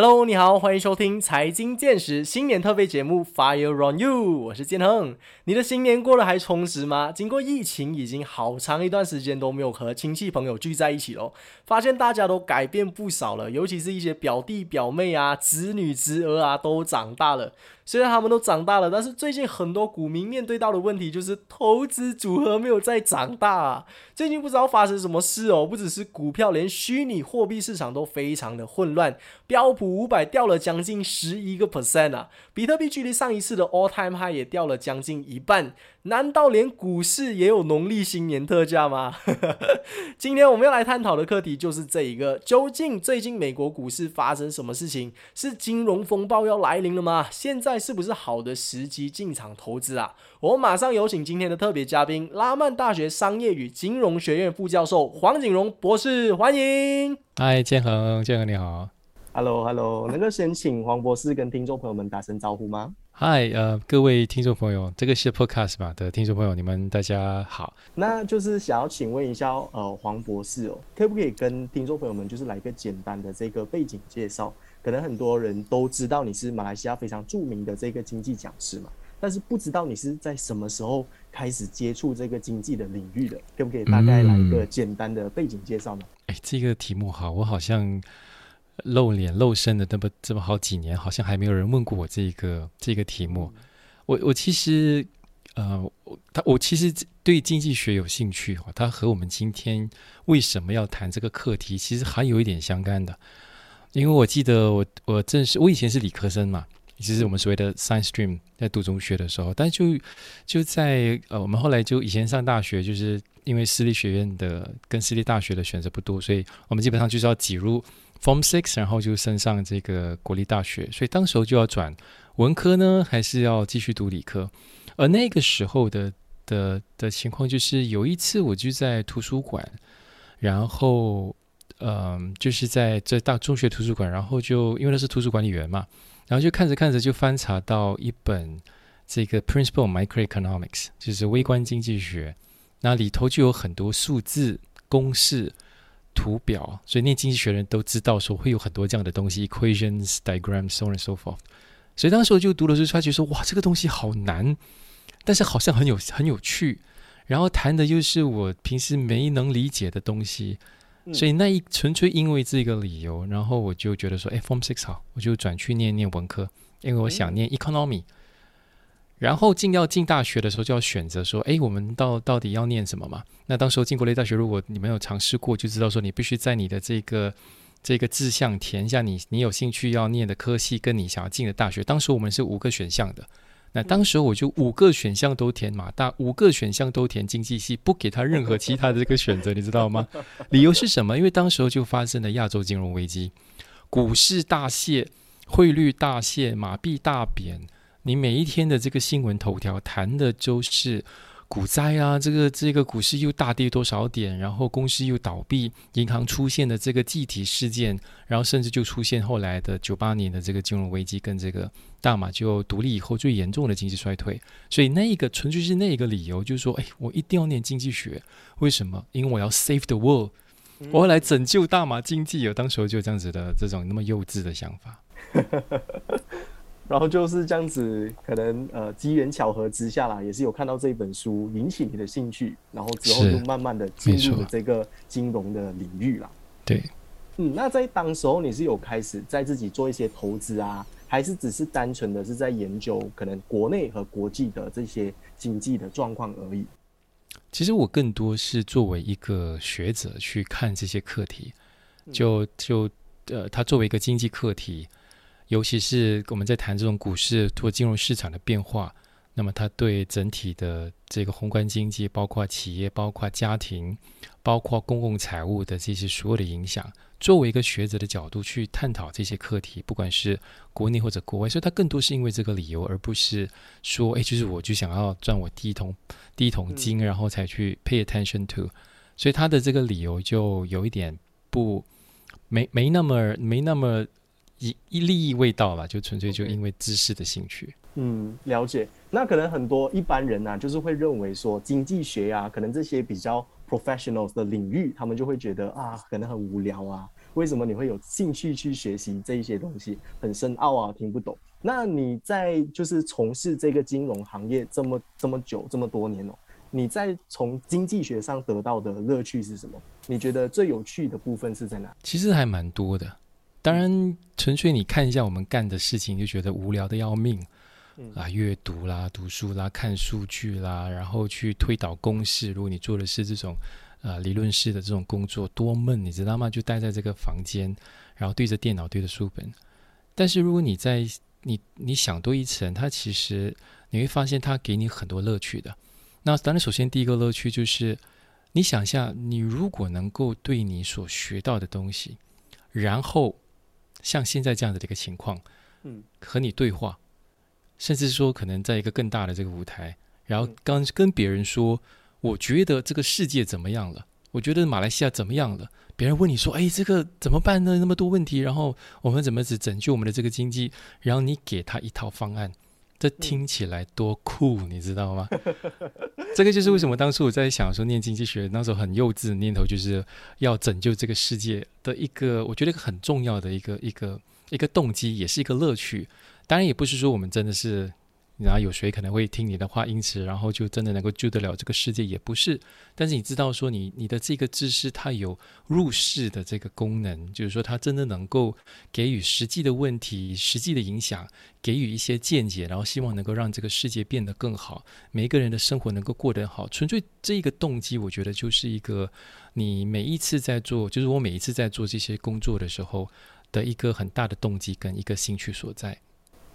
Hello，你好，欢迎收听财经见识新年特别节目 Fire on You，我是建恒。你的新年过得还充实吗？经过疫情，已经好长一段时间都没有和亲戚朋友聚在一起喽，发现大家都改变不少了，尤其是一些表弟表妹啊、侄女侄儿啊，都长大了。虽然他们都长大了，但是最近很多股民面对到的问题就是投资组合没有再长大。啊。最近不知道发生什么事哦，不只是股票，连虚拟货币市场都非常的混乱。标普五百掉了将近十一个 percent 啊，比特币距离上一次的 all time high 也掉了将近一半。难道连股市也有农历新年特价吗？今天我们要来探讨的课题就是这一个：究竟最近美国股市发生什么事情？是金融风暴要来临了吗？现在是不是好的时机进场投资啊？我马上有请今天的特别嘉宾——拉曼大学商业与金融学院副教授黄景荣博士，欢迎！嗨，建恒，建恒你好。Hello，Hello，能够先请黄博士跟听众朋友们打声招呼吗？嗨，呃，各位听众朋友，这个是 Podcast 吧的听众朋友，你们大家好。那就是想要请问一下，呃，黄博士哦，可不可以跟听众朋友们就是来一个简单的这个背景介绍？可能很多人都知道你是马来西亚非常著名的这个经济讲师嘛，但是不知道你是在什么时候开始接触这个经济的领域的？可不可以大概来一个简单的背景介绍呢？哎，这个题目好，我好像。露脸露身的这么这么好几年，好像还没有人问过我这个这个题目。我我其实呃，他我其实对经济学有兴趣哈，它和我们今天为什么要谈这个课题，其实还有一点相干的。因为我记得我我正是我以前是理科生嘛，其实我们所谓的 science stream 在读中学的时候，但就就在呃我们后来就以前上大学，就是因为私立学院的跟私立大学的选择不多，所以我们基本上就是要挤入。Form Six，然后就升上这个国立大学，所以当时候就要转文科呢，还是要继续读理科？而那个时候的的的情况就是，有一次我就在图书馆，然后嗯，就是在这大中学图书馆，然后就因为那是图书管理员嘛，然后就看着看着就翻查到一本这个 Principle Microeconomics，就是微观经济学，那里头就有很多数字公式。图表，所以念经济学人都知道说会有很多这样的东西，equations, diagrams, so on and so forth。所以当时我就读了书，发觉说哇，这个东西好难，但是好像很有很有趣，然后谈的又是我平时没能理解的东西，所以那一纯粹因为这个理由，然后我就觉得说，哎，Form Six 好，我就转去念念文科，因为我想念 economy。然后进要进大学的时候，就要选择说，哎，我们到到底要念什么嘛？那当时候进国内大学，如果你没有尝试过，就知道说，你必须在你的这个这个志向填一下你你有兴趣要念的科系，跟你想要进的大学。当时我们是五个选项的，那当时我就五个选项都填马大，五个选项都填经济系，不给他任何其他的这个选择，你知道吗？理由是什么？因为当时候就发生了亚洲金融危机，股市大泻，汇率大泻，马币大贬。你每一天的这个新闻头条谈的都是股灾啊，这个这个股市又大跌多少点，然后公司又倒闭，银行出现的这个集体事件，然后甚至就出现后来的九八年的这个金融危机，跟这个大马就独立以后最严重的经济衰退。所以那一个纯粹是那一个理由，就是说，哎，我一定要念经济学，为什么？因为我要 save the world，我要来拯救大马经济。有当时候就这样子的这种那么幼稚的想法。然后就是这样子，可能呃机缘巧合之下啦，也是有看到这一本书引起你的兴趣，然后之后就慢慢的进入了这个金融的领域啦。对，嗯，那在当时候你是有开始在自己做一些投资啊，还是只是单纯的是在研究可能国内和国际的这些经济的状况而已？其实我更多是作为一个学者去看这些课题，就就呃，它作为一个经济课题。尤其是我们在谈这种股市或金融市场的变化，那么它对整体的这个宏观经济，包括企业、包括家庭、包括公共财务的这些所有的影响，作为一个学者的角度去探讨这些课题，不管是国内或者国外，所以它更多是因为这个理由，而不是说，哎，就是我就想要赚我第一桶第一桶金，然后才去 pay attention to，所以他的这个理由就有一点不没没那么没那么。一一利益未到吧，就纯粹就因为知识的兴趣。嗯，了解。那可能很多一般人呢，就是会认为说经济学啊，可能这些比较 professionals 的领域，他们就会觉得啊，可能很无聊啊。为什么你会有兴趣去学习这一些东西？很深奥啊，听不懂。那你在就是从事这个金融行业这么这么久这么多年哦，你在从经济学上得到的乐趣是什么？你觉得最有趣的部分是在哪？其实还蛮多的。当然，纯粹你看一下我们干的事情，就觉得无聊的要命。啊，阅读啦，读书啦，看数据啦，然后去推导公式。如果你做的是这种呃理论式的这种工作，多闷，你知道吗？就待在这个房间，然后对着电脑，对着书本。但是如果你在你你想多一层，它其实你会发现它给你很多乐趣的。那当然，首先第一个乐趣就是，你想一下，你如果能够对你所学到的东西，然后像现在这样子的一个情况，嗯，和你对话。甚至说，可能在一个更大的这个舞台，然后刚跟别人说，我觉得这个世界怎么样了？我觉得马来西亚怎么样了？别人问你说，哎，这个怎么办呢？那么多问题，然后我们怎么只拯救我们的这个经济？然后你给他一套方案，这听起来多酷，你知道吗？这个就是为什么当初我在想说念经济学那时候很幼稚的念头，就是要拯救这个世界的一个，我觉得一个很重要的一个一个一个动机，也是一个乐趣。当然也不是说我们真的是，然后有谁可能会听你的话，因此然后就真的能够救得了这个世界，也不是。但是你知道说你你的这个知识它有入世的这个功能，就是说它真的能够给予实际的问题、实际的影响，给予一些见解，然后希望能够让这个世界变得更好，每一个人的生活能够过得好。纯粹这个动机，我觉得就是一个你每一次在做，就是我每一次在做这些工作的时候的一个很大的动机跟一个兴趣所在。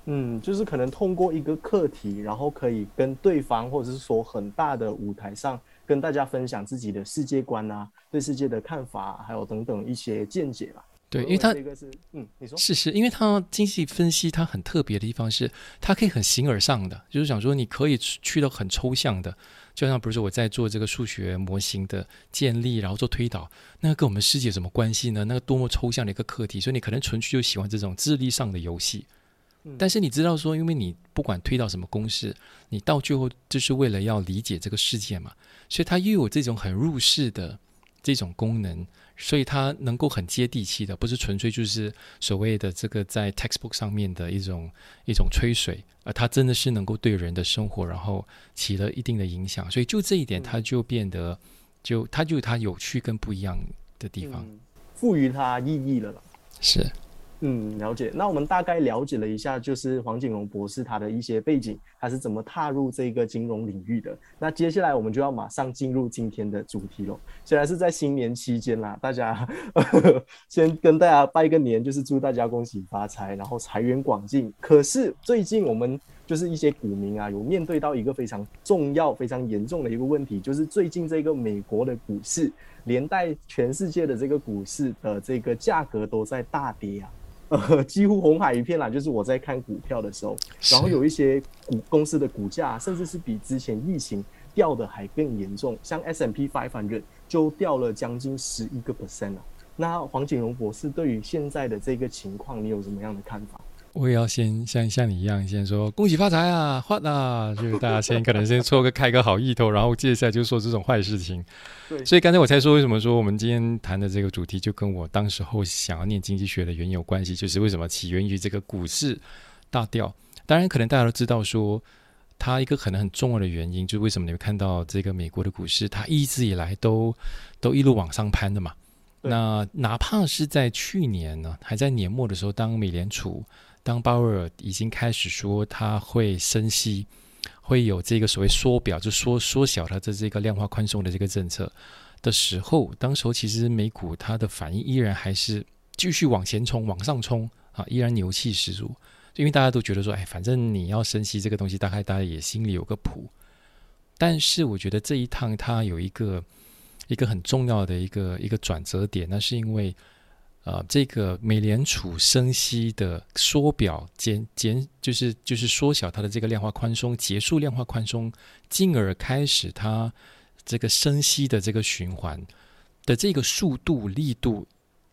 嗯，就是可能通过一个课题，然后可以跟对方，或者是说很大的舞台上，跟大家分享自己的世界观啊，对世界的看法，还有等等一些见解吧。对，因为他这个是，嗯，你说是是，因为他经济分析它很特别的地方是，它可以很形而上的，就是想说你可以去到很抽象的，就像比如说我在做这个数学模型的建立，然后做推导，那个跟我们世界有什么关系呢？那个多么抽象的一个课题，所以你可能纯粹就喜欢这种智力上的游戏。但是你知道说，因为你不管推到什么公式，你到最后就是为了要理解这个世界嘛，所以它又有这种很入世的这种功能，所以它能够很接地气的，不是纯粹就是所谓的这个在 textbook 上面的一种一种吹水，而它真的是能够对人的生活然后起了一定的影响，所以就这一点，它就变得就它就它有趣跟不一样的地方，赋予它意义了是。嗯，了解。那我们大概了解了一下，就是黄景荣博士他的一些背景，他是怎么踏入这个金融领域的。那接下来我们就要马上进入今天的主题了。虽然是在新年期间啦，大家 先跟大家拜个年，就是祝大家恭喜发财，然后财源广进。可是最近我们就是一些股民啊，有面对到一个非常重要、非常严重的一个问题，就是最近这个美国的股市，连带全世界的这个股市的这个价格都在大跌啊。呃，几乎红海一片啦。就是我在看股票的时候，然后有一些股公司的股价，甚至是比之前疫情掉的还更严重，像 S M P Five Hundred 就掉了将近十一个 percent 了。那黄景荣博士对于现在的这个情况，你有什么样的看法？我也要先像像你一样，先说恭喜发财啊，发啊，就是大家先可能先说个开个好意头，然后接下来就说这种坏事情。对，所以刚才我才说为什么说我们今天谈的这个主题就跟我当时候想要念经济学的原因有关系，就是为什么起源于这个股市大调。当然，可能大家都知道说，它一个可能很重要的原因，就是为什么你会看到这个美国的股市，它一直以来都都一路往上攀的嘛。那哪怕是在去年呢，还在年末的时候，当美联储当鲍威尔已经开始说他会升息，会有这个所谓缩表，就缩缩小它的这个量化宽松的这个政策的时候，当时候其实美股它的反应依然还是继续往前冲，往上冲啊，依然牛气十足。因为大家都觉得说，哎，反正你要升息这个东西，大概大家也心里有个谱。但是我觉得这一趟它有一个一个很重要的一个一个转折点，那是因为。呃，这个美联储升息的缩表减减，就是就是缩小它的这个量化宽松，结束量化宽松，进而开始它这个升息的这个循环的这个速度力度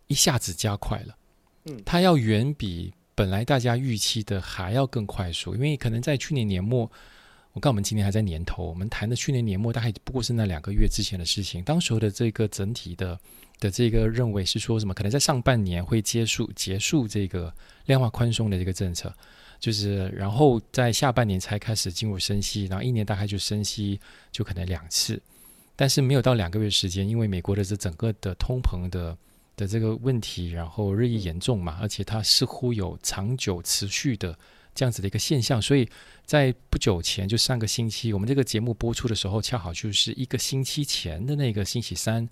一下子加快了。嗯，它要远比本来大家预期的还要更快速，因为可能在去年年末，我看我们今年还在年头，我们谈的去年年末大概不过是那两个月之前的事情，当时候的这个整体的。的这个认为是说什么？可能在上半年会结束结束这个量化宽松的这个政策，就是然后在下半年才开始进入升息，然后一年大概就升息就可能两次，但是没有到两个月时间，因为美国的这整个的通膨的的这个问题，然后日益严重嘛，而且它似乎有长久持续的这样子的一个现象，所以在不久前就上个星期，我们这个节目播出的时候，恰好就是一个星期前的那个星期三。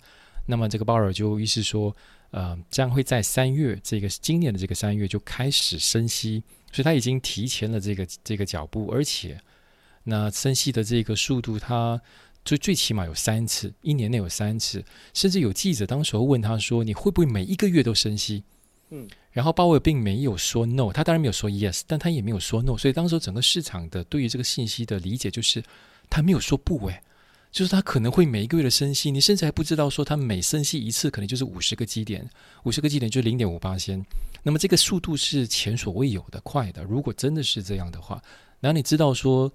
那么这个鲍尔就意思说，呃，将会在三月这个今年的这个三月就开始升息，所以他已经提前了这个这个脚步，而且那升息的这个速度，他最最起码有三次，一年内有三次，甚至有记者当时候问他说，你会不会每一个月都升息？嗯，然后鲍威尔并没有说 no，他当然没有说 yes，但他也没有说 no，所以当时整个市场的对于这个信息的理解就是他没有说不，诶。就是它可能会每一个月的升息，你甚至还不知道说它每升息一次可能就是五十个基点，五十个基点就零点五八仙，那么这个速度是前所未有的快的。如果真的是这样的话，然后你知道说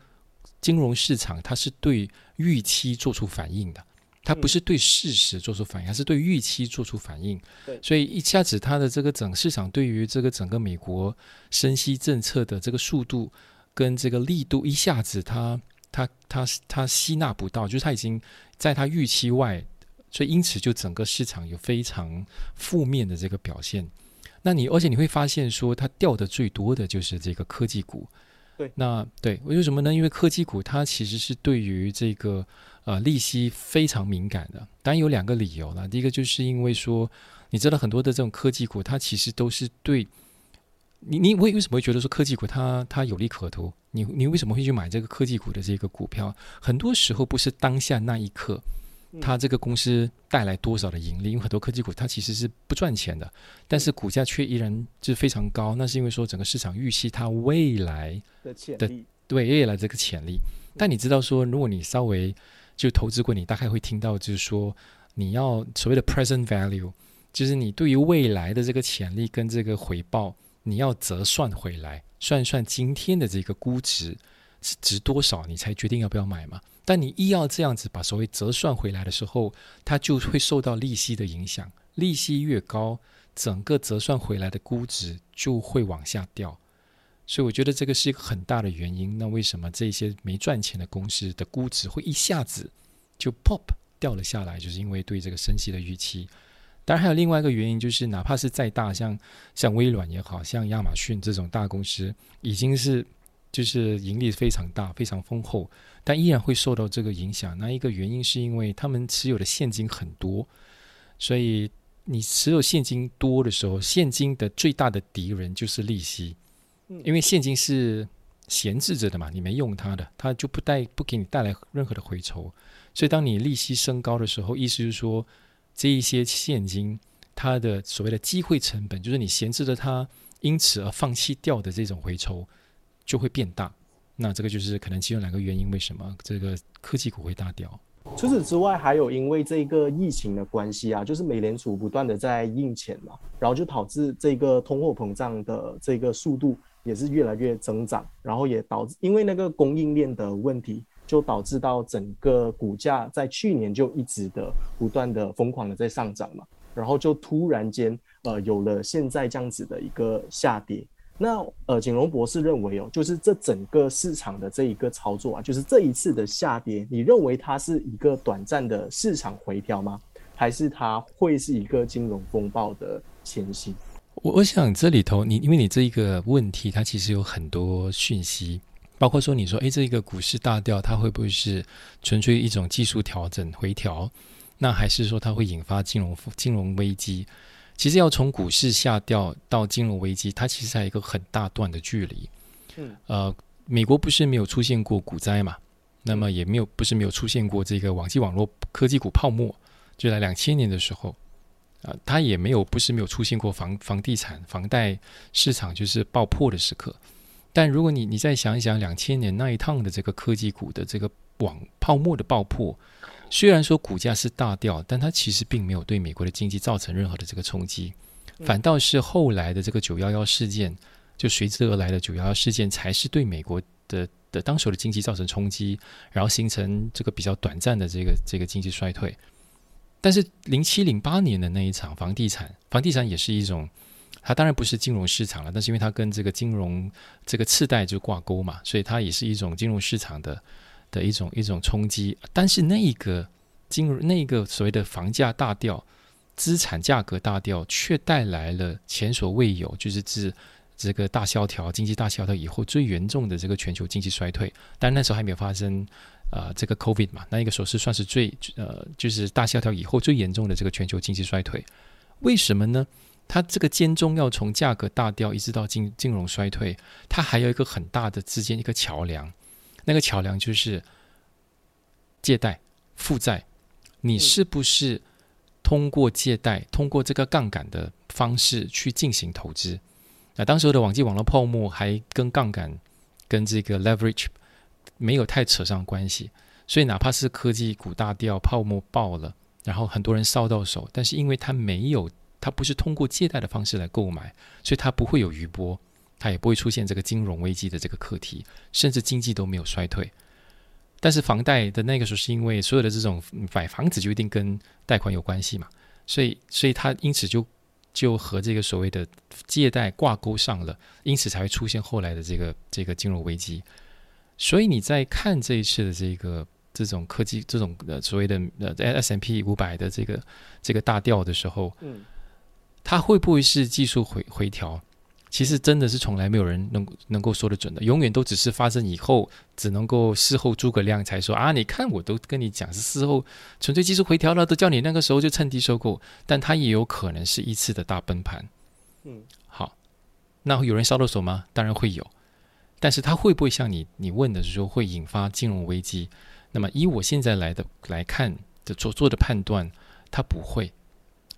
金融市场它是对预期做出反应的，它不是对事实做出反应，它是对预期做出反应。所以一下子它的这个整市场对于这个整个美国升息政策的这个速度跟这个力度，一下子它。他他他吸纳不到，就是他已经在他预期外，所以因此就整个市场有非常负面的这个表现。那你而且你会发现说，它掉的最多的就是这个科技股。对，那对为什么呢？因为科技股它其实是对于这个呃利息非常敏感的。当然有两个理由了，第一个就是因为说，你知道很多的这种科技股，它其实都是对。你你为为什么会觉得说科技股它它有利可图？你你为什么会去买这个科技股的这个股票？很多时候不是当下那一刻，它这个公司带来多少的盈利？因为很多科技股它其实是不赚钱的，但是股价却依然是非常高。那是因为说整个市场预期它未来的潜力，对未来这个潜力。但你知道说，如果你稍微就投资过，你大概会听到就是说，你要所谓的 present value，就是你对于未来的这个潜力跟这个回报。你要折算回来，算一算今天的这个估值是值多少，你才决定要不要买嘛？但你一要这样子把所谓折算回来的时候，它就会受到利息的影响，利息越高，整个折算回来的估值就会往下掉。所以我觉得这个是一个很大的原因。那为什么这些没赚钱的公司的估值会一下子就 pop 掉了下来？就是因为对这个升息的预期。当然，还有另外一个原因，就是哪怕是再大，像像微软也好像亚马逊这种大公司，已经是就是盈利非常大、非常丰厚，但依然会受到这个影响。那一个原因是因为他们持有的现金很多，所以你持有现金多的时候，现金的最大的敌人就是利息，因为现金是闲置着的嘛，你没用它的，它就不带不给你带来任何的回酬。所以当你利息升高的时候，意思是说。这一些现金，它的所谓的机会成本，就是你闲置的它，因此而放弃掉的这种回抽，就会变大。那这个就是可能其中两个原因，为什么这个科技股会大掉？除此之外，还有因为这个疫情的关系啊，就是美联储不断的在印钱嘛，然后就导致这个通货膨胀的这个速度也是越来越增长，然后也导致因为那个供应链的问题。就导致到整个股价在去年就一直的不断的疯狂的在上涨嘛，然后就突然间呃有了现在这样子的一个下跌。那呃景荣博士认为哦，就是这整个市场的这一个操作啊，就是这一次的下跌，你认为它是一个短暂的市场回调吗？还是它会是一个金融风暴的前夕？我我想这里头你因为你这一个问题，它其实有很多讯息。包括说，你说，诶，这个股市大调，它会不会是纯粹一种技术调整回调？那还是说它会引发金融金融危机？其实要从股市下调到金融危机，它其实还有一个很大段的距离。嗯，呃，美国不是没有出现过股灾嘛？那么也没有不是没有出现过这个网际网络科技股泡沫，就在两千年的时候，啊，它也没有不是没有出现过房房地产房贷市场就是爆破的时刻。但如果你你再想一想，两千年那一趟的这个科技股的这个网泡沫的爆破，虽然说股价是大掉，但它其实并没有对美国的经济造成任何的这个冲击，反倒是后来的这个九幺幺事件，就随之而来的九幺幺事件，才是对美国的的当时的经济造成冲击，然后形成这个比较短暂的这个这个经济衰退。但是零七零八年的那一场房地产，房地产也是一种，它当然不是金融市场了，但是因为它跟这个金融这个次贷就挂钩嘛，所以它也是一种金融市场的的一种一种冲击。但是那一个金融那个所谓的房价大掉，资产价格大掉，却带来了前所未有，就是自这个大萧条、经济大萧条以后最严重的这个全球经济衰退。但那时候还没有发生。啊，这个 COVID 嘛，那一个时候是算是最呃，就是大萧条以后最严重的这个全球经济衰退。为什么呢？它这个间中要从价格大掉一直到金金融衰退，它还有一个很大的之间一个桥梁，那个桥梁就是借贷负债。你是不是通过借贷、通过这个杠杆的方式去进行投资？那当时的网际网络泡沫还跟杠杆跟这个 leverage。没有太扯上关系，所以哪怕是科技股大掉、泡沫爆了，然后很多人烧到手，但是因为它没有，它不是通过借贷的方式来购买，所以它不会有余波，它也不会出现这个金融危机的这个课题，甚至经济都没有衰退。但是房贷的那个时候是因为所有的这种买房子就一定跟贷款有关系嘛，所以所以它因此就就和这个所谓的借贷挂钩上了，因此才会出现后来的这个这个金融危机。所以你在看这一次的这个这种科技这种呃所谓的呃 S M P 五百的这个这个大调的时候，嗯，它会不会是技术回回调？其实真的是从来没有人能能够说得准的，永远都只是发生以后，只能够事后诸葛亮才说啊，你看我都跟你讲是事后纯粹技术回调了，都叫你那个时候就趁低收购，但它也有可能是一次的大崩盘。嗯，好，那有人烧到手吗？当然会有。但是它会不会像你你问的时候会引发金融危机？那么以我现在来的来看的所做的判断，它不会，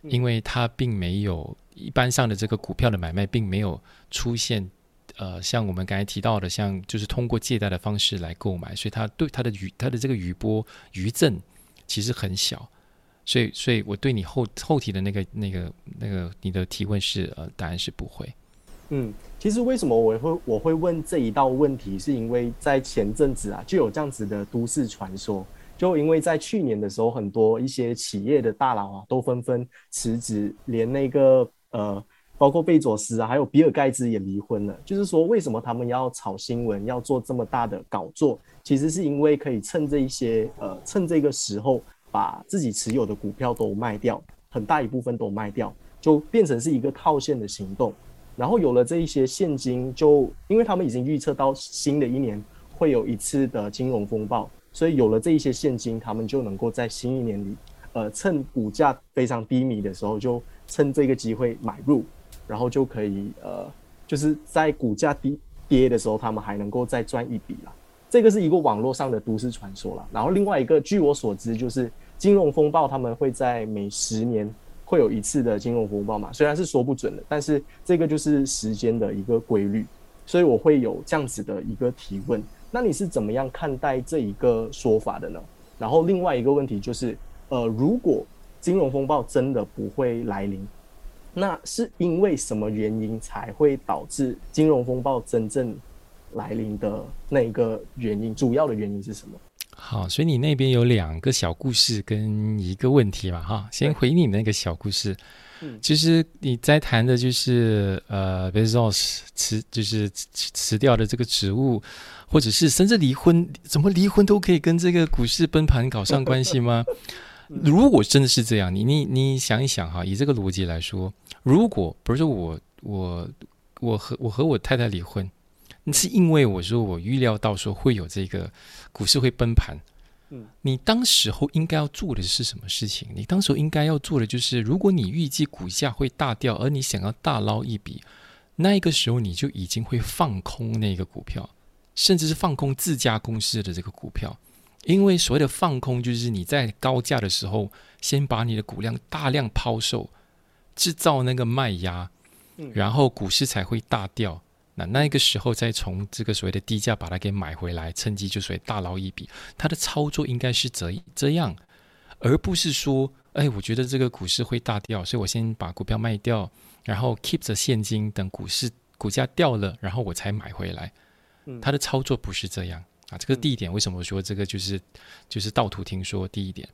因为它并没有一般上的这个股票的买卖并没有出现，呃，像我们刚才提到的，像就是通过借贷的方式来购买，所以它对它的余它的这个余波余震其实很小，所以所以我对你后后提的那个那个那个你的提问是呃，答案是不会。嗯，其实为什么我会我会问这一道问题，是因为在前阵子啊，就有这样子的都市传说，就因为在去年的时候，很多一些企业的大佬啊，都纷纷辞职，连那个呃，包括贝佐斯啊，还有比尔盖茨也离婚了。就是说，为什么他们要炒新闻，要做这么大的搞作？其实是因为可以趁这一些呃，趁这个时候把自己持有的股票都卖掉，很大一部分都卖掉，就变成是一个套现的行动。然后有了这一些现金，就因为他们已经预测到新的一年会有一次的金融风暴，所以有了这一些现金，他们就能够在新一年里，呃，趁股价非常低迷的时候，就趁这个机会买入，然后就可以呃，就是在股价低跌的时候，他们还能够再赚一笔了。这个是一个网络上的都市传说了。然后另外一个，据我所知，就是金融风暴他们会在每十年。会有一次的金融风暴嘛？虽然是说不准的，但是这个就是时间的一个规律，所以我会有这样子的一个提问。那你是怎么样看待这一个说法的呢？然后另外一个问题就是，呃，如果金融风暴真的不会来临，那是因为什么原因才会导致金融风暴真正来临的那一个原因？主要的原因是什么？好，所以你那边有两个小故事跟一个问题嘛，哈，先回你那个小故事。嗯，其实你在谈的就是呃，Bezos 辞就是辞辞掉的这个职务，或者是甚至离婚，怎么离婚都可以跟这个股市崩盘搞上关系吗？如果真的是这样，你你你想一想哈，以这个逻辑来说，如果不是我我我和我和我太太离婚。是因为我说我预料到说会有这个股市会崩盘，嗯，你当时候应该要做的是什么事情？你当时候应该要做的就是，如果你预计股价会大掉，而你想要大捞一笔，那一个时候你就已经会放空那个股票，甚至是放空自家公司的这个股票，因为所谓的放空就是你在高价的时候先把你的股量大量抛售，制造那个卖压，然后股市才会大掉。那那个时候再从这个所谓的低价把它给买回来，趁机就所谓大捞一笔。它的操作应该是这这样，而不是说，哎，我觉得这个股市会大掉，所以我先把股票卖掉，然后 keep 着现金，等股市股价掉了，然后我才买回来。它的操作不是这样啊。这个第一点，为什么说这个就是就是道途听说？第一点，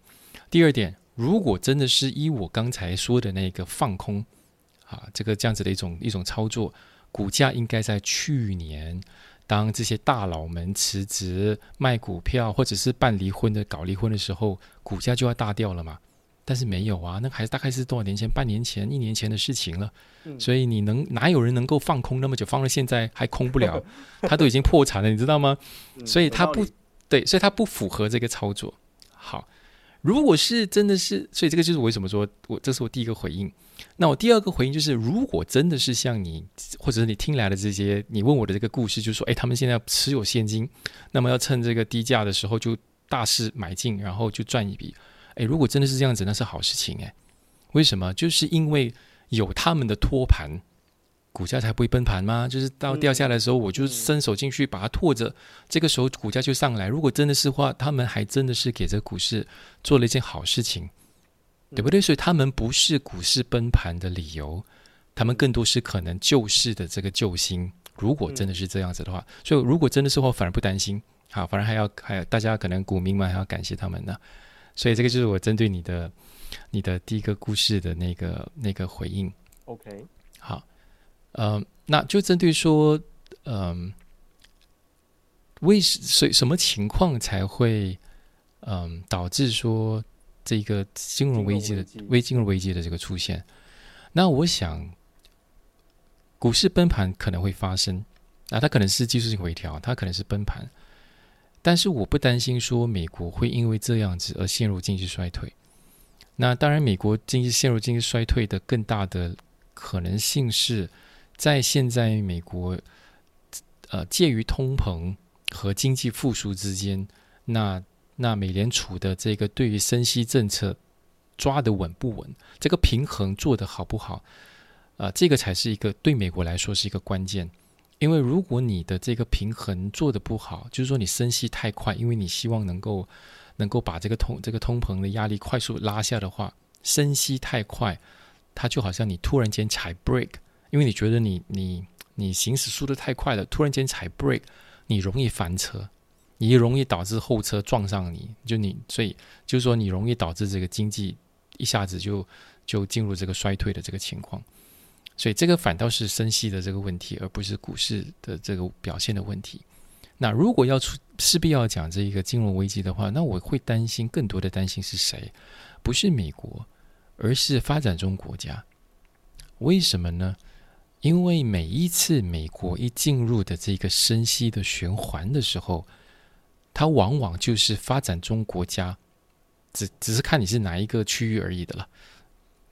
第二点，如果真的是依我刚才说的那个放空啊，这个这样子的一种一种操作，股价应该在去年，当这些大佬们辞职卖股票，或者是办离婚的搞离婚的时候，股价就要大掉了嘛。但是没有啊，那还大概是多少年前、半年前、一年前的事情了。所以你能哪有人能够放空那么久，放到现在还空不了？他都已经破产了，你知道吗？所以他不对，所以他不符合这个操作。好，如果是真的是，所以这个就是我为什么说我这是我第一个回应。那我第二个回应就是，如果真的是像你或者是你听来的这些，你问我的这个故事，就是说，哎，他们现在持有现金，那么要趁这个低价的时候就大肆买进，然后就赚一笔。哎，如果真的是这样子，那是好事情诶。为什么？就是因为有他们的托盘，股价才不会崩盘吗？就是到掉下来的时候，我就伸手进去把它托着，这个时候股价就上来。如果真的是话，他们还真的是给这股市做了一件好事情，对不对？所以他们不是股市崩盘的理由，他们更多是可能救市的这个救星。如果真的是这样子的话，所以如果真的是话，反而不担心，好，反而还要还有大家可能股民们还要感谢他们呢。所以这个就是我针对你的你的第一个故事的那个那个回应。OK，好，呃，那就针对说，嗯，为什什么情况才会嗯导致说这个金融危机的危金融危机的这个出现？那我想，股市崩盘可能会发生，那它可能是技术性回调，它可能是崩盘。但是我不担心说美国会因为这样子而陷入经济衰退。那当然，美国经济陷入经济衰退的更大的可能性是在现在美国呃介于通膨和经济复苏之间。那那美联储的这个对于升息政策抓得稳不稳，这个平衡做得好不好？啊，这个才是一个对美国来说是一个关键。因为如果你的这个平衡做的不好，就是说你升息太快，因为你希望能够能够把这个通这个通膨的压力快速拉下的话，升息太快，它就好像你突然间踩 break，因为你觉得你你你行驶速度太快了，突然间踩 break，你容易翻车，你容易导致后车撞上你，就你所以就是说你容易导致这个经济一下子就就进入这个衰退的这个情况。所以这个反倒是升息的这个问题，而不是股市的这个表现的问题。那如果要出势必要讲这一个金融危机的话，那我会担心更多的担心是谁？不是美国，而是发展中国家。为什么呢？因为每一次美国一进入的这个升息的循环的时候，它往往就是发展中国家，只只是看你是哪一个区域而已的了，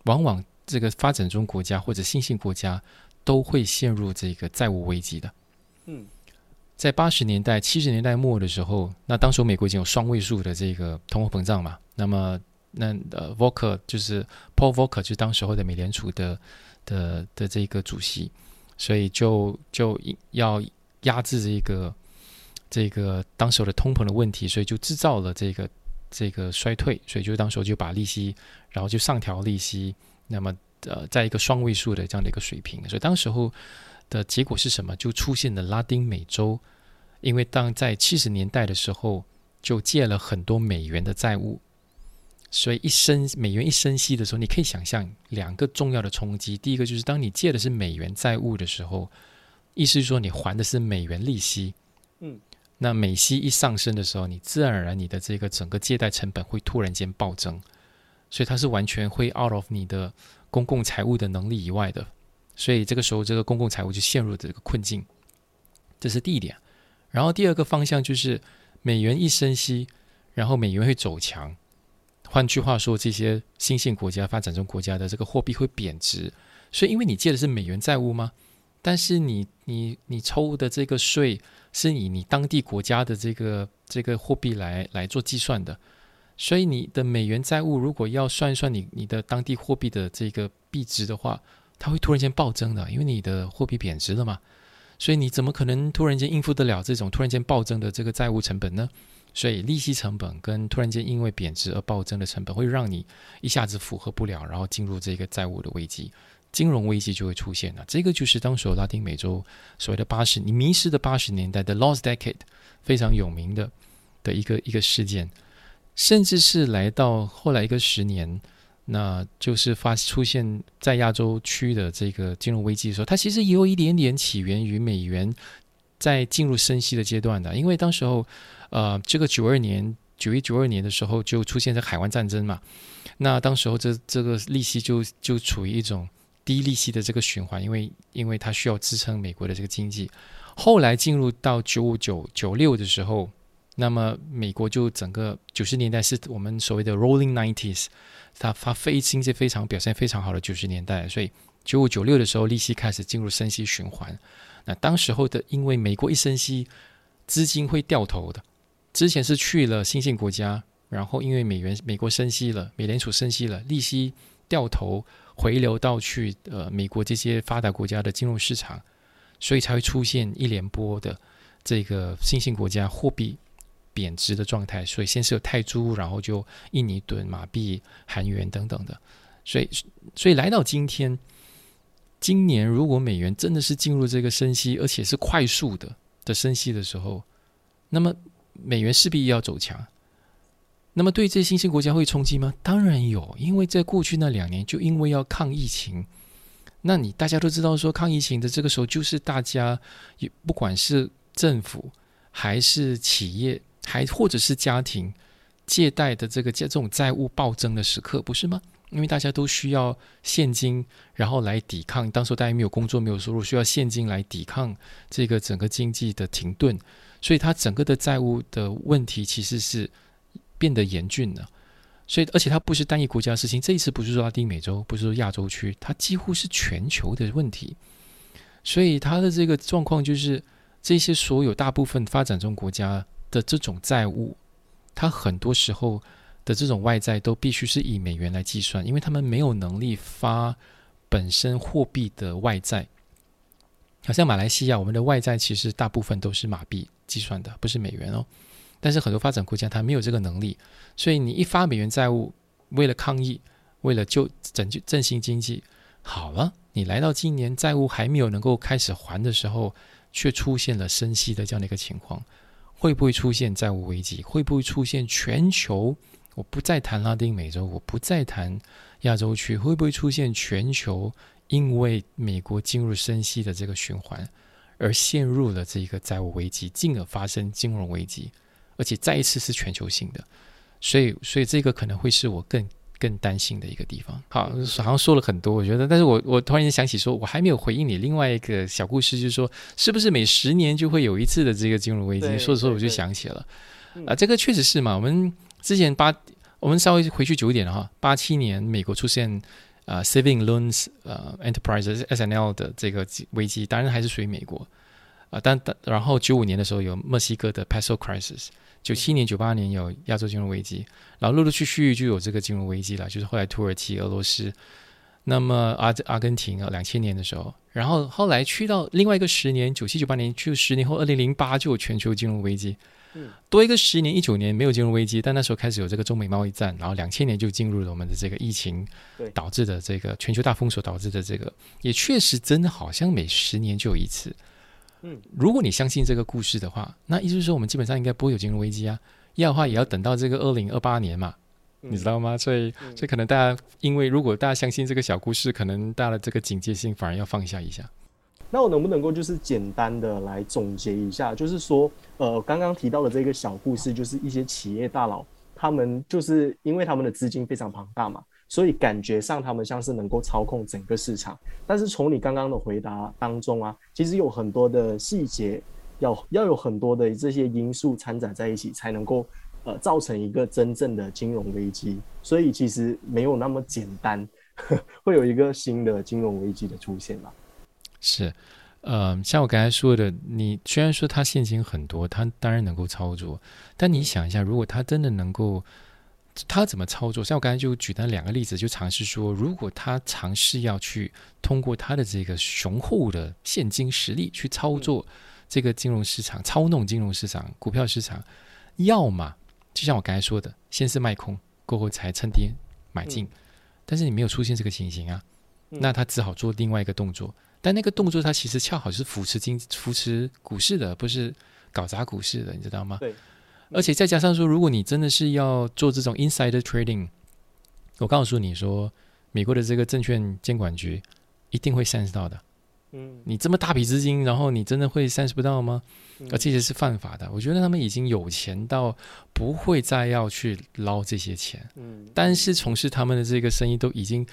往往。这个发展中国家或者新兴国家都会陷入这个债务危机的。嗯，在八十年代、七十年代末的时候，那当时美国已经有双位数的这个通货膨胀嘛。那么，那呃，Volcker 就是 Paul Volcker 就是当时候的美联储的的的这个主席，所以就就要压制这个这个当时候的通膨的问题，所以就制造了这个这个衰退，所以就当时候就把利息，然后就上调利息。那么，呃，在一个双位数的这样的一个水平，所以当时候的结果是什么？就出现了拉丁美洲，因为当在七十年代的时候就借了很多美元的债务，所以一升美元一升息的时候，你可以想象两个重要的冲击。第一个就是当你借的是美元债务的时候，意思是说你还的是美元利息，嗯，那美息一上升的时候，你自然而然你的这个整个借贷成本会突然间暴增。所以它是完全会 out of 你的公共财务的能力以外的，所以这个时候这个公共财务就陷入这个困境，这是第一点。然后第二个方向就是美元一升息，然后美元会走强。换句话说，这些新兴国家、发展中国家的这个货币会贬值。所以因为你借的是美元债务吗？但是你你你抽的这个税是以你当地国家的这个这个货币来来做计算的。所以你的美元债务如果要算一算你你的当地货币的这个币值的话，它会突然间暴增的，因为你的货币贬值了嘛。所以你怎么可能突然间应付得了这种突然间暴增的这个债务成本呢？所以利息成本跟突然间因为贬值而暴增的成本，会让你一下子符合不了，然后进入这个债务的危机，金融危机就会出现了。这个就是当时拉丁美洲所谓的八十你迷失的八十年代的 Lost Decade 非常有名的的一个一个事件。甚至是来到后来一个十年，那就是发出现在亚洲区的这个金融危机的时候，它其实也有一点点起源于美元在进入升息的阶段的，因为当时候，呃，这个九二年九一九二年的时候就出现在海湾战争嘛，那当时候这这个利息就就处于一种低利息的这个循环，因为因为它需要支撑美国的这个经济。后来进入到九五九九六的时候，那么美国就整个九十年代是我们所谓的 Rolling Nineties，它发非经济非常表现非常好的九十年代，所以九五九六的时候利息开始进入升息循环。那当时候的因为美国一升息，资金会掉头的，之前是去了新兴国家，然后因为美元美国升息了，美联储升息了，利息掉头回流到去呃美国这些发达国家的金融市场。所以才会出现一连波的这个新兴国家货币贬值的状态。所以先是有泰铢，然后就印尼盾、马币、韩元等等的。所以，所以来到今天，今年如果美元真的是进入这个升息，而且是快速的的升息的时候，那么美元势必要走强。那么对这些新兴国家会冲击吗？当然有，因为在过去那两年，就因为要抗疫情。那你大家都知道，说抗疫情的这个时候，就是大家不管是政府还是企业，还或者是家庭借贷的这个这种债务暴增的时刻，不是吗？因为大家都需要现金，然后来抵抗。当时大家没有工作、没有收入，需要现金来抵抗这个整个经济的停顿，所以它整个的债务的问题其实是变得严峻了。所以，而且它不是单一国家的事情。这一次不是说拉丁美洲，不是说亚洲区，它几乎是全球的问题。所以，它的这个状况就是，这些所有大部分发展中国家的这种债务，它很多时候的这种外债都必须是以美元来计算，因为他们没有能力发本身货币的外债。好像马来西亚，我们的外债其实大部分都是马币计算的，不是美元哦。但是很多发展国家它没有这个能力，所以你一发美元债务，为了抗疫，为了救拯救振兴经济，好了，你来到今年债务还没有能够开始还的时候，却出现了升息的这样的一个情况，会不会出现债务危机？会不会出现全球？我不再谈拉丁美洲，我不再谈亚洲区，会不会出现全球因为美国进入升息的这个循环，而陷入了这一个债务危机，进而发生金融危机？而且再一次是全球性的，所以所以这个可能会是我更更担心的一个地方。好，好像说了很多，我觉得，但是我我突然间想起说，我还没有回应你另外一个小故事，就是说，是不是每十年就会有一次的这个金融危机？说着说着我就想起了，啊，这个确实是嘛。我们之前八，我们稍微回去久一点了哈，八七年美国出现啊，Saving Loans 呃 Enterprises S N L 的这个危机，当然还是属于美国啊，但但然后九五年的时候有墨西哥的 Peso Crisis。九七年、九八年有亚洲金融危机，然后陆陆续续就有这个金融危机了，就是后来土耳其、俄罗斯，那么阿阿根廷啊，两千年的时候，然后后来去到另外一个十年，九七、九八年，就十年后，二零零八就有全球金融危机，嗯，多一个十年，一九年没有金融危机，但那时候开始有这个中美贸易战，然后两千年就进入了我们的这个疫情导致的这个全球大封锁导致的这个，也确实真的好像每十年就有一次。嗯，如果你相信这个故事的话，那意思是说我们基本上应该不会有金融危机啊。要的话也要等到这个二零二八年嘛，你知道吗？所以，所以可能大家因为如果大家相信这个小故事，可能大家的这个警戒性反而要放下一下。那我能不能够就是简单的来总结一下，就是说，呃，刚刚提到的这个小故事，就是一些企业大佬他们就是因为他们的资金非常庞大嘛。所以感觉上他们像是能够操控整个市场，但是从你刚刚的回答当中啊，其实有很多的细节，要要有很多的这些因素掺杂在一起，才能够呃造成一个真正的金融危机。所以其实没有那么简单，会有一个新的金融危机的出现吧？是，呃，像我刚才说的，你虽然说它现金很多，它当然能够操作，但你想一下，如果它真的能够。他怎么操作？像我刚才就举那两个例子，就尝试说，如果他尝试要去通过他的这个雄厚的现金实力去操作这个金融市场、操弄金融市场、股票市场，要么就像我刚才说的，先是卖空，过后才趁跌买进。但是你没有出现这个情形啊，那他只好做另外一个动作。但那个动作，它其实恰好是扶持金、扶持股市的，不是搞砸股市的，你知道吗？对。而且再加上说，如果你真的是要做这种 insider trading，我告诉你说，美国的这个证券监管局一定会 sense 到的。嗯，你这么大笔资金，然后你真的会 sense 不到吗？而这些是犯法的。我觉得他们已经有钱到不会再要去捞这些钱。嗯，但是从事他们的这个生意都已经，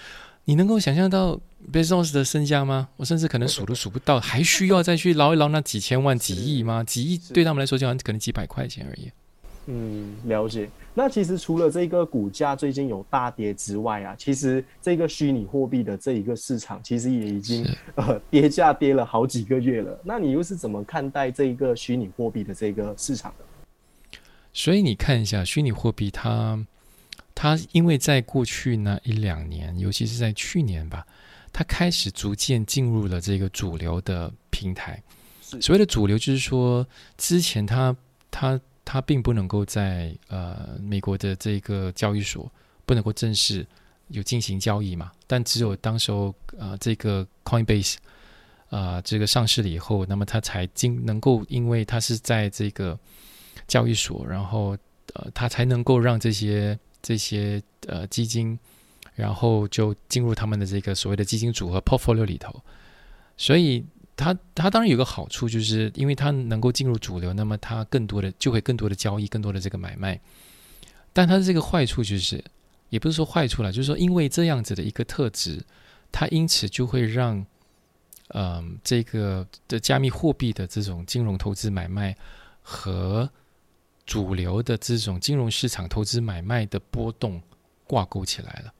你能够想象到 Bezos 的身价吗？我甚至可能数都数不到，还需要再去捞一捞那几千万、几亿吗？几亿对他们来说就好像可能几百块钱而已。嗯，了解。那其实除了这个股价最近有大跌之外啊，其实这个虚拟货币的这一个市场其实也已经 呃跌价跌了好几个月了。那你又是怎么看待这一个虚拟货币的这个市场的？所以你看一下虚拟货币，它它因为在过去那一两年，尤其是在去年吧，它开始逐渐进入了这个主流的平台。所谓的主流，就是说之前它它。它并不能够在呃美国的这个交易所不能够正式有进行交易嘛？但只有当时候呃这个 Coinbase 啊这个上市了以后，那么它才进能够，因为它是在这个交易所，然后呃它才能够让这些这些呃基金，然后就进入他们的这个所谓的基金组合 portfolio 里头，所以。它它当然有个好处，就是因为它能够进入主流，那么它更多的就会更多的交易，更多的这个买卖。但它的这个坏处就是，也不是说坏处了，就是说因为这样子的一个特质，它因此就会让，嗯，这个的加密货币的这种金融投资买卖和主流的这种金融市场投资买卖的波动挂钩起来了。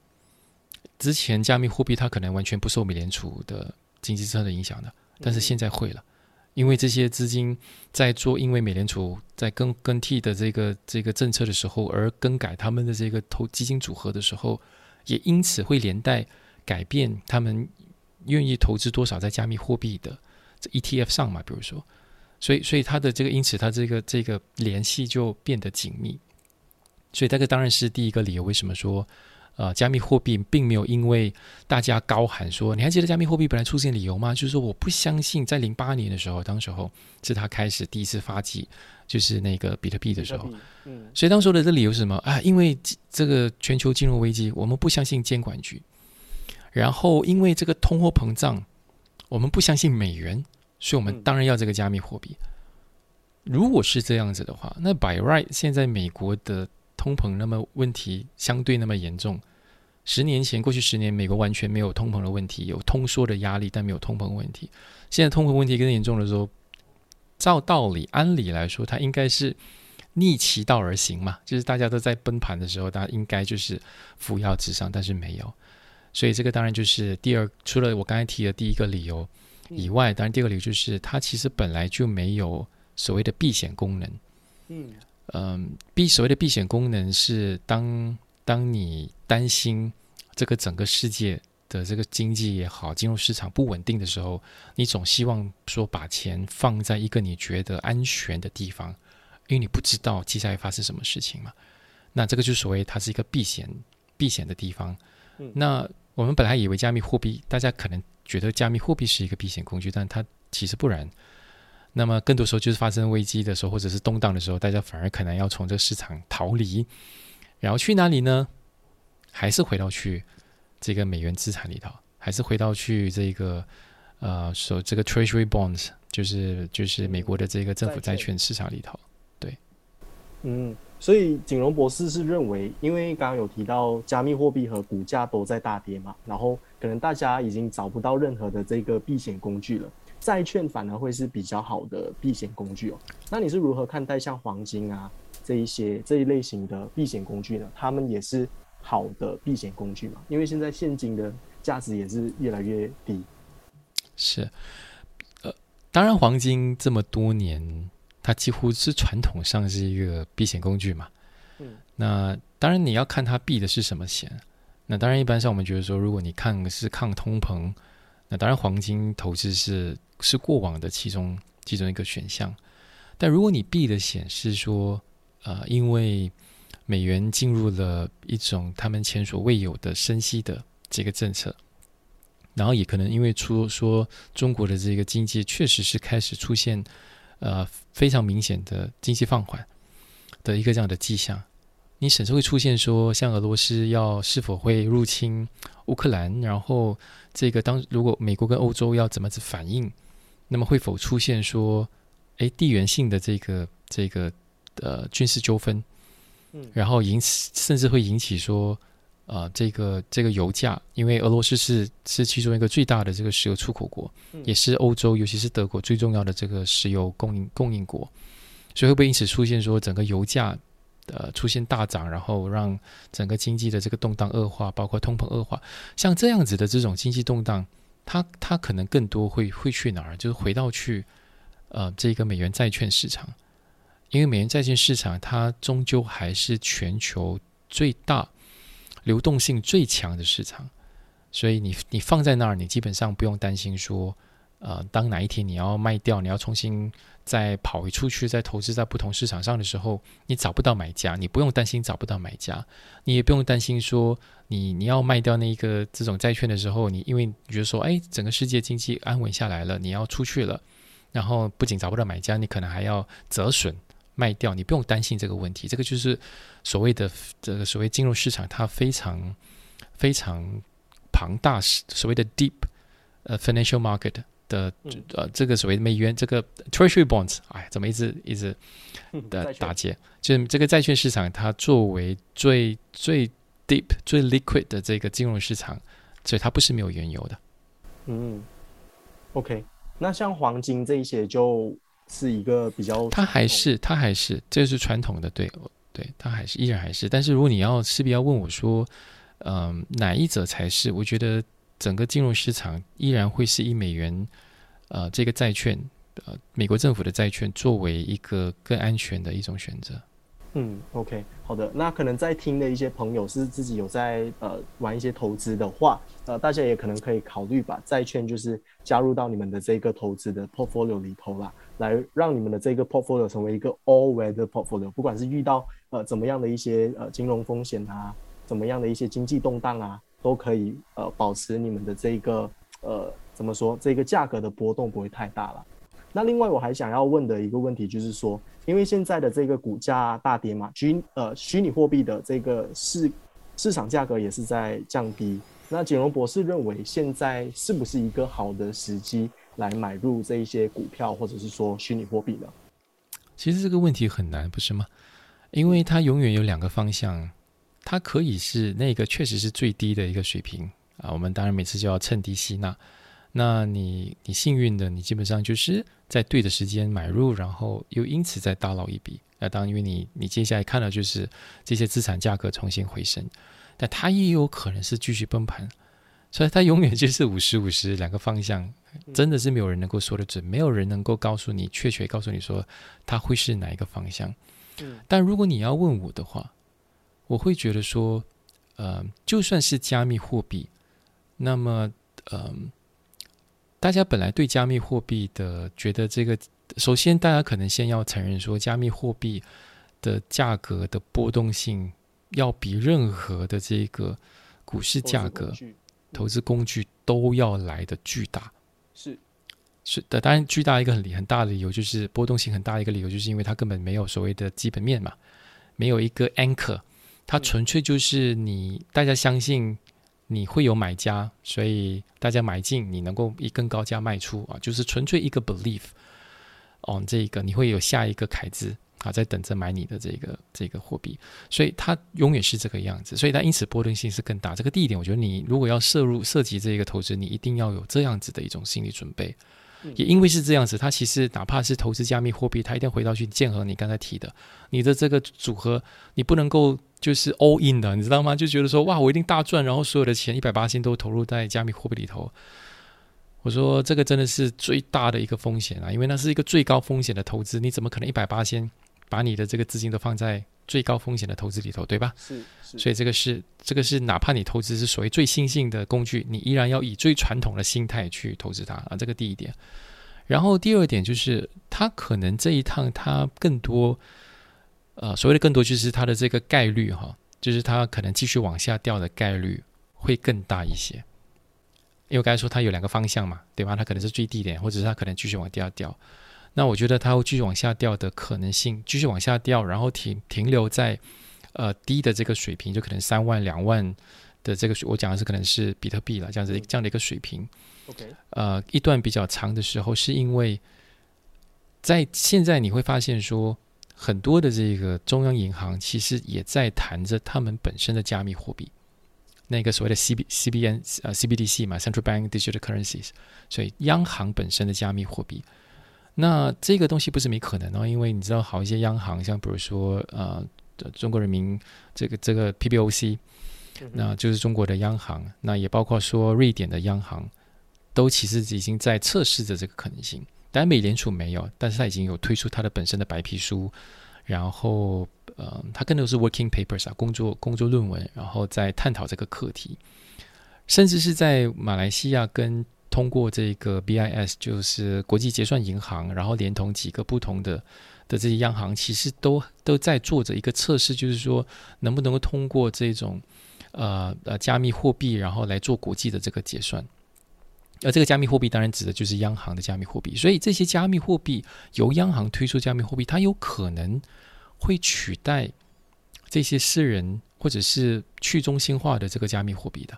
之前加密货币它可能完全不受美联储的经济政策的影响的。但是现在会了，因为这些资金在做，因为美联储在更更替的这个这个政策的时候，而更改他们的这个投基金组合的时候，也因此会连带改变他们愿意投资多少在加密货币的这 ETF 上嘛？比如说，所以所以它的这个因此它这个这个联系就变得紧密，所以这个当然是第一个理由。为什么说？呃，加密货币并没有因为大家高喊说，你还记得加密货币本来出现理由吗？就是说，我不相信在零八年的时候，当时候是他开始第一次发迹，就是那个比特币的时候。嗯，所以当时候的这理由是什么啊？因为这个全球金融危机，我们不相信监管局。然后因为这个通货膨胀，我们不相信美元，所以我们当然要这个加密货币。如果是这样子的话，那 by right 现在美国的通膨那么问题相对那么严重。十年前，过去十年，美国完全没有通膨的问题，有通缩的压力，但没有通膨问题。现在通膨问题更严重的时候，照道理、按理来说，它应该是逆其道而行嘛，就是大家都在崩盘的时候，大家应该就是扶摇直上，但是没有。所以这个当然就是第二，除了我刚才提的第一个理由以外，当然第二个理由就是它其实本来就没有所谓的避险功能。嗯嗯，避所谓的避险功能是当当你担心。这个整个世界的这个经济也好，金融市场不稳定的时候，你总希望说把钱放在一个你觉得安全的地方，因为你不知道接下来发生什么事情嘛。那这个就所谓它是一个避险避险的地方。那我们本来以为加密货币，大家可能觉得加密货币是一个避险工具，但它其实不然。那么更多时候就是发生危机的时候，或者是动荡的时候，大家反而可能要从这个市场逃离，然后去哪里呢？还是回到去这个美元资产里头，还是回到去这个呃，说这个 Treasury Bonds，就是就是美国的这个政府债券市场里头，对，嗯，所以景荣博士是认为，因为刚刚有提到加密货币和股价都在大跌嘛，然后可能大家已经找不到任何的这个避险工具了，债券反而会是比较好的避险工具哦。那你是如何看待像黄金啊这一些这一类型的避险工具呢？他们也是。好的避险工具嘛，因为现在现金的价值也是越来越低。是，呃，当然黄金这么多年，它几乎是传统上是一个避险工具嘛。嗯，那当然你要看它避的是什么险。那当然一般上我们觉得说，如果你看是抗通膨，那当然黄金投资是是过往的其中其中一个选项。但如果你避的险是说，呃，因为美元进入了一种他们前所未有的升息的这个政策，然后也可能因为出说中国的这个经济确实是开始出现呃非常明显的经济放缓的一个这样的迹象，你甚至会出现说，像俄罗斯要是否会入侵乌克兰，然后这个当如果美国跟欧洲要怎么子反应，那么会否出现说，哎，地缘性的这个这个呃军事纠纷，嗯，然后引起甚至会引起说。啊，这个这个油价，因为俄罗斯是是其中一个最大的这个石油出口国，也是欧洲，尤其是德国最重要的这个石油供应供应国，所以会不会因此出现说整个油价呃出现大涨，然后让整个经济的这个动荡恶化，包括通膨恶化？像这样子的这种经济动荡，它它可能更多会会去哪儿？就是回到去呃这个美元债券市场，因为美元债券市场它终究还是全球最大。流动性最强的市场，所以你你放在那儿，你基本上不用担心说，呃，当哪一天你要卖掉，你要重新再跑回出去，再投资在不同市场上的时候，你找不到买家，你不用担心找不到买家，你也不用担心说，你你要卖掉那一个这种债券的时候，你因为你觉得说，哎，整个世界经济安稳下来了，你要出去了，然后不仅找不到买家，你可能还要折损。卖掉，你不用担心这个问题。这个就是所谓的这个所谓金融市场，它非常非常庞大，所谓的 deep 呃 financial market 的呃这个所谓的美元这个 treasury bonds，哎，怎么一直一直的打结？就是这个债券市场，它作为最最 deep 最 liquid 的这个金融市场，所以它不是没有缘由的。嗯，OK，那像黄金这一些就。是一个比较，它还是它还是这是传统的，对对，它还是依然还是。但是如果你要势必要问我说，嗯，哪一者才是？我觉得整个金融市场依然会是以美元，呃，这个债券，呃，美国政府的债券作为一个更安全的一种选择。嗯，OK，好的。那可能在听的一些朋友是自己有在呃玩一些投资的话，呃，大家也可能可以考虑把债券就是加入到你们的这个投资的 portfolio 里头啦。来让你们的这个 portfolio 成为一个 all weather portfolio，不管是遇到呃怎么样的一些呃金融风险啊，怎么样的一些经济动荡啊，都可以呃保持你们的这个呃怎么说这个价格的波动不会太大了。那另外我还想要问的一个问题就是说，因为现在的这个股价大跌嘛，虚呃虚拟货币的这个市市场价格也是在降低。那简荣博士认为现在是不是一个好的时机？来买入这一些股票，或者是说虚拟货币呢？其实这个问题很难，不是吗？因为它永远有两个方向，它可以是那个确实是最低的一个水平啊。我们当然每次就要趁低吸纳。那你你幸运的，你基本上就是在对的时间买入，然后又因此再大捞一笔。那当然，因为你你接下来看到就是这些资产价格重新回升，但它也有可能是继续崩盘。所以它永远就是五十五十两个方向，真的是没有人能够说得准，没有人能够告诉你确切告诉你说它会是哪一个方向。但如果你要问我的话，我会觉得说，呃，就算是加密货币，那么，嗯，大家本来对加密货币的觉得这个，首先大家可能先要承认说，加密货币的价格的波动性要比任何的这个股市价格。投资工具都要来的巨大，是是的，当然巨大一个很很大的理由就是波动性很大的一个理由，就是因为它根本没有所谓的基本面嘛，没有一个 anchor，它纯粹就是你大家相信你会有买家，所以大家买进，你能够以更高价卖出啊，就是纯粹一个 belief on 这个你会有下一个凯子。啊，在等着买你的这个这个货币，所以它永远是这个样子，所以它因此波动性是更大。这个第一点，我觉得你如果要涉入涉及这个投资，你一定要有这样子的一种心理准备。也因为是这样子，它其实哪怕是投资加密货币，它一定要回到去建和你刚才提的，你的这个组合，你不能够就是 all in 的，你知道吗？就觉得说哇，我一定大赚，然后所有的钱一百八千都投入在加密货币里头。我说这个真的是最大的一个风险啊，因为那是一个最高风险的投资，你怎么可能一百八千？把你的这个资金都放在最高风险的投资里头，对吧？是是。所以这个是这个是，哪怕你投资是所谓最新兴的工具，你依然要以最传统的心态去投资它啊。这个第一点。然后第二点就是，它可能这一趟它更多，呃，所谓的更多就是它的这个概率哈，就是它可能继续往下掉的概率会更大一些。因为刚才说它有两个方向嘛，对吧？它可能是最低点，或者是它可能继续往下掉。那我觉得它会继续往下掉的可能性，继续往下掉，然后停停留在呃低的这个水平，就可能三万两万的这个水，我讲的是可能是比特币了，这样子这样的一个水平。OK，呃，一段比较长的时候，是因为在现在你会发现说，很多的这个中央银行其实也在谈着他们本身的加密货币，那个所谓的 C B C B N 呃 C B D C 嘛，Central Bank Digital Currencies，所以央行本身的加密货币。那这个东西不是没可能哦，因为你知道，好一些央行，像比如说呃，中国人民这个这个 P B O C，那就是中国的央行，那也包括说瑞典的央行。都其实已经在测试着这个可能性，但美联储没有，但是它已经有推出它的本身的白皮书，然后呃，它更多是 working papers 啊，工作工作论文，然后在探讨这个课题，甚至是在马来西亚跟通过这个 BIS 就是国际结算银行，然后连同几个不同的的这些央行，其实都都在做着一个测试，就是说能不能够通过这种呃呃加密货币，然后来做国际的这个结算。而这个加密货币当然指的就是央行的加密货币，所以这些加密货币由央行推出加密货币，它有可能会取代这些私人或者是去中心化的这个加密货币的。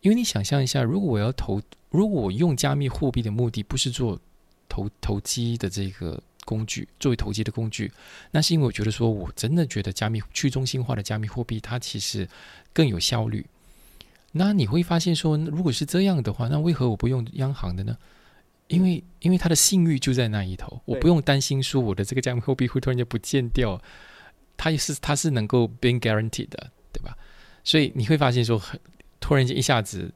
因为你想象一下，如果我要投，如果我用加密货币的目的不是做投投机的这个工具，作为投机的工具，那是因为我觉得说我真的觉得加密去中心化的加密货币它其实更有效率。那你会发现说，如果是这样的话，那为何我不用央行的呢？因为因为它的信誉就在那一头，我不用担心说我的这个加密货币会突然间不见掉，它也是它是能够 being guaranteed 的，对吧？所以你会发现说，突然间一下子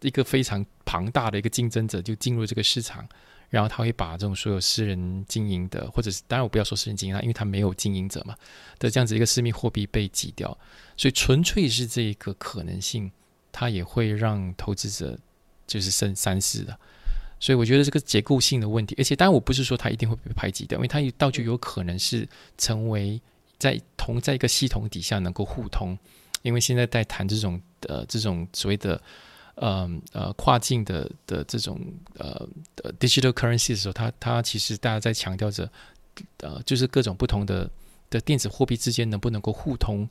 一个非常庞大的一个竞争者就进入这个市场，然后他会把这种所有私人经营的，或者是当然我不要说私人经营，因为他没有经营者嘛的这样子一个私密货币被挤掉，所以纯粹是这一个可能性。它也会让投资者就是剩三思的，所以我觉得这个结构性的问题，而且当然我不是说它一定会被排挤掉，因为它道具有可能是成为在同在一个系统底下能够互通，因为现在在谈这种呃这种所谓的呃呃跨境的的这种呃 digital currency 的时候，它它其实大家在强调着呃就是各种不同的的电子货币之间能不能够互通。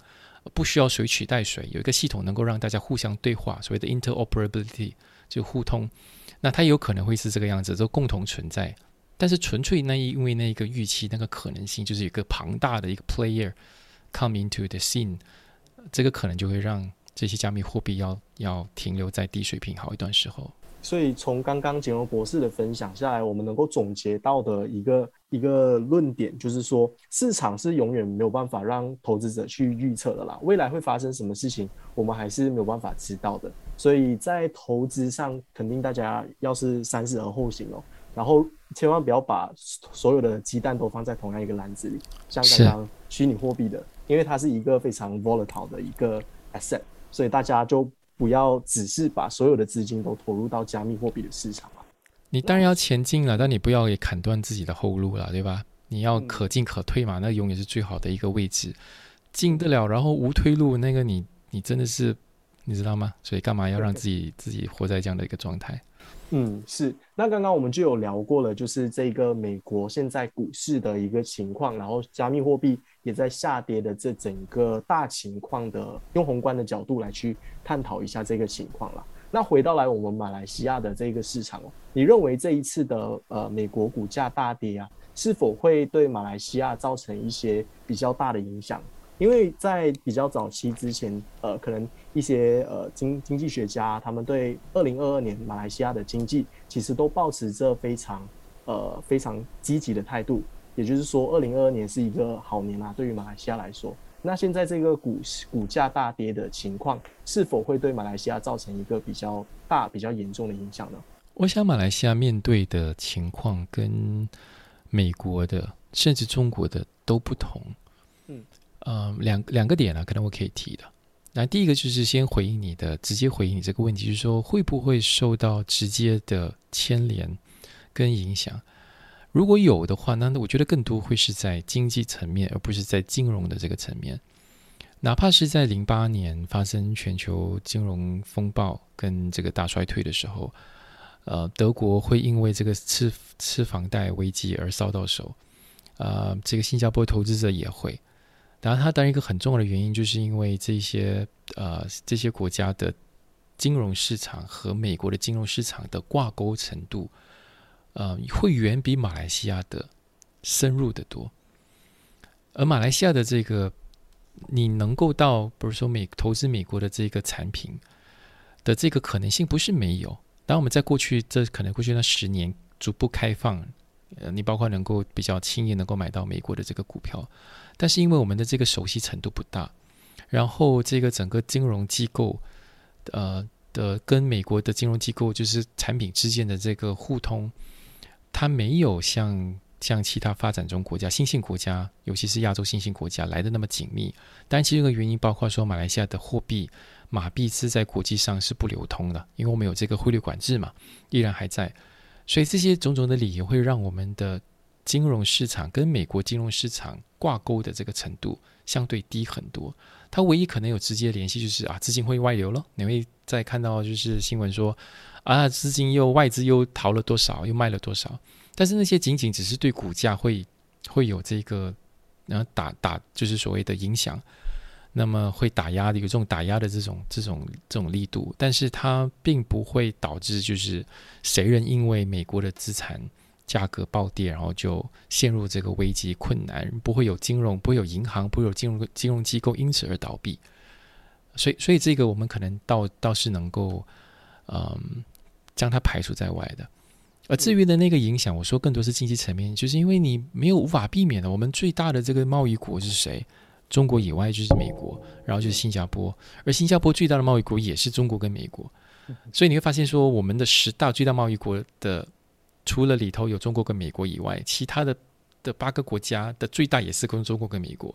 不需要谁取代谁，有一个系统能够让大家互相对话，所谓的 interoperability 就互通。那它有可能会是这个样子，都共同存在。但是纯粹那因为那一个预期那个可能性，就是一个庞大的一个 player come into the scene，这个可能就会让这些加密货币要要停留在低水平好一段时候。所以从刚刚简荣博士的分享下来，我们能够总结到的一个一个论点，就是说市场是永远没有办法让投资者去预测的啦。未来会发生什么事情，我们还是没有办法知道的。所以在投资上，肯定大家要是三思而后行哦。然后千万不要把所有的鸡蛋都放在同样一个篮子里，像刚刚虚拟货币的，因为它是一个非常 volatile 的一个 asset，所以大家就。不要只是把所有的资金都投入到加密货币的市场啊！你当然要前进了，但你不要也砍断自己的后路了，对吧？你要可进可退嘛，那永远是最好的一个位置，进得了，然后无退路，那个你你真的是你知道吗？所以干嘛要让自己自己活在这样的一个状态？嗯，是。那刚刚我们就有聊过了，就是这个美国现在股市的一个情况，然后加密货币也在下跌的这整个大情况的，用宏观的角度来去探讨一下这个情况了。那回到来我们马来西亚的这个市场哦，你认为这一次的呃美国股价大跌啊，是否会对马来西亚造成一些比较大的影响？因为在比较早期之前，呃，可能一些呃经经济学家他们对二零二二年马来西亚的经济其实都保持着非常呃非常积极的态度，也就是说，二零二二年是一个好年啊，对于马来西亚来说。那现在这个股股价大跌的情况，是否会对马来西亚造成一个比较大、比较严重的影响呢？我想马来西亚面对的情况跟美国的甚至中国的都不同。嗯。呃，两两个点呢，可能我可以提的。那第一个就是先回应你的，直接回应你这个问题，就是说会不会受到直接的牵连跟影响？如果有的话，那我觉得更多会是在经济层面，而不是在金融的这个层面。哪怕是在零八年发生全球金融风暴跟这个大衰退的时候，呃，德国会因为这个吃吃房贷危机而烧到手，呃，这个新加坡投资者也会。然后它当然一个很重要的原因，就是因为这些呃这些国家的金融市场和美国的金融市场的挂钩程度，呃，会远比马来西亚的深入的多。而马来西亚的这个，你能够到，比如说美投资美国的这个产品的这个可能性不是没有。当我们在过去这可能过去那十年逐步开放。呃，你包括能够比较轻易能够买到美国的这个股票，但是因为我们的这个熟悉程度不大，然后这个整个金融机构，呃的跟美国的金融机构就是产品之间的这个互通，它没有像像其他发展中国家、新兴国家，尤其是亚洲新兴国家来的那么紧密。但其中一个原因包括说，马来西亚的货币马币是在国际上是不流通的，因为我们有这个汇率管制嘛，依然还在。所以这些种种的理由会让我们的金融市场跟美国金融市场挂钩的这个程度相对低很多。它唯一可能有直接联系就是啊，资金会外流了。你会再看到就是新闻说啊，资金又外资又逃了多少，又卖了多少。但是那些仅仅只是对股价会会有这个然后打打就是所谓的影响。那么会打压的有这种打压的这种这种这种力度，但是它并不会导致就是谁人因为美国的资产价格暴跌，然后就陷入这个危机困难，不会有金融，不会有银行，不会有金融金融机构因此而倒闭。所以，所以这个我们可能倒倒是能够嗯将它排除在外的。而至于的那个影响，我说更多是经济层面，就是因为你没有无法避免的，我们最大的这个贸易国是谁？中国以外就是美国，然后就是新加坡，而新加坡最大的贸易国也是中国跟美国，所以你会发现说，我们的十大最大贸易国的，除了里头有中国跟美国以外，其他的的八个国家的最大也是跟中国跟美国，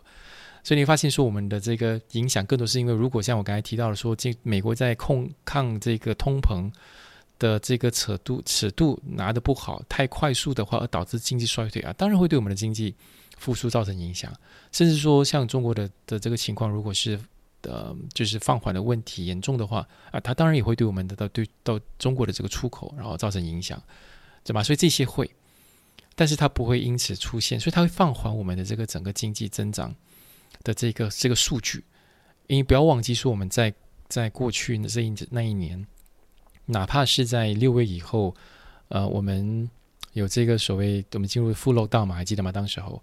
所以你发现说，我们的这个影响更多是因为，如果像我刚才提到的说，这美国在控抗这个通膨的这个尺度尺度拿的不好，太快速的话，而导致经济衰退啊，当然会对我们的经济。复苏造成影响，甚至说像中国的的这个情况，如果是呃就是放缓的问题严重的话啊，它当然也会对我们的到对到中国的这个出口，然后造成影响，对吧？所以这些会，但是它不会因此出现，所以它会放缓我们的这个整个经济增长的这个这个数据。因为不要忘记说，我们在在过去的这一那一年，哪怕是在六月以后，呃，我们。有这个所谓我们进入负漏道嘛？还记得吗？当时候，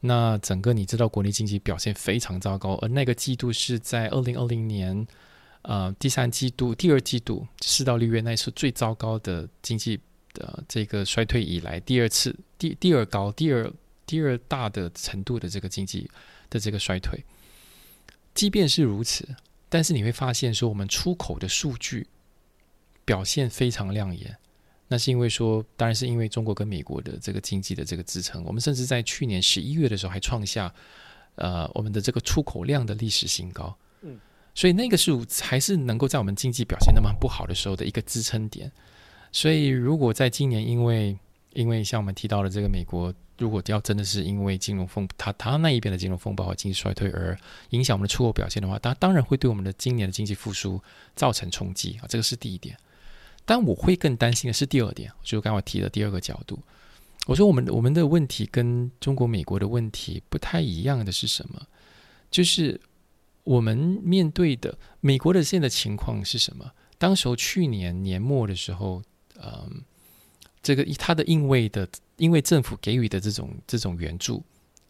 那整个你知道国内经济表现非常糟糕，而那个季度是在二零二零年，呃，第三季度、第二季度四到六月那是最糟糕的经济的这个衰退以来第二次、第第二高、第二第二大的程度的这个经济的这个衰退。即便是如此，但是你会发现说，我们出口的数据表现非常亮眼。那是因为说，当然是因为中国跟美国的这个经济的这个支撑。我们甚至在去年十一月的时候还创下，呃，我们的这个出口量的历史新高。嗯，所以那个是还是能够在我们经济表现那么不好的时候的一个支撑点。所以如果在今年，因为因为像我们提到的这个美国，如果要真的是因为金融风它它那一边的金融风暴和经济衰退而影响我们的出口表现的话，它当然会对我们的今年的经济复苏造成冲击啊，这个是第一点。但我会更担心的是第二点，就刚刚我提的第二个角度。我说我们我们的问题跟中国、美国的问题不太一样的是什么？就是我们面对的美国的现在情况是什么？当时候去年年末的时候，嗯，这个他的因为的因为政府给予的这种这种援助。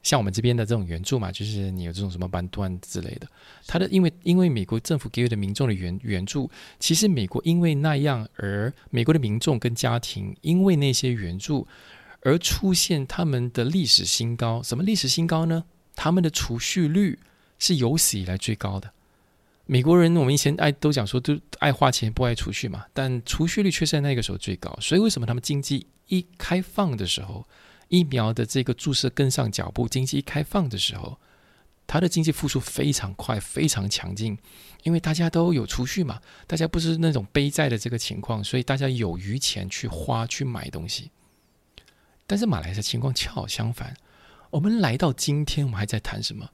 像我们这边的这种援助嘛，就是你有这种什么班段之类的，他的因为因为美国政府给予的民众的援援助，其实美国因为那样而美国的民众跟家庭因为那些援助而出现他们的历史新高。什么历史新高呢？他们的储蓄率是有史以来最高的。美国人我们以前爱都讲说都爱花钱不爱储蓄嘛，但储蓄率却是在那个时候最高。所以为什么他们经济一开放的时候？疫苗的这个注射跟上脚步，经济一开放的时候，它的经济复苏非常快，非常强劲，因为大家都有储蓄嘛，大家不是那种背债的这个情况，所以大家有余钱去花去买东西。但是马来西亚情况恰好相反，我们来到今天，我们还在谈什么？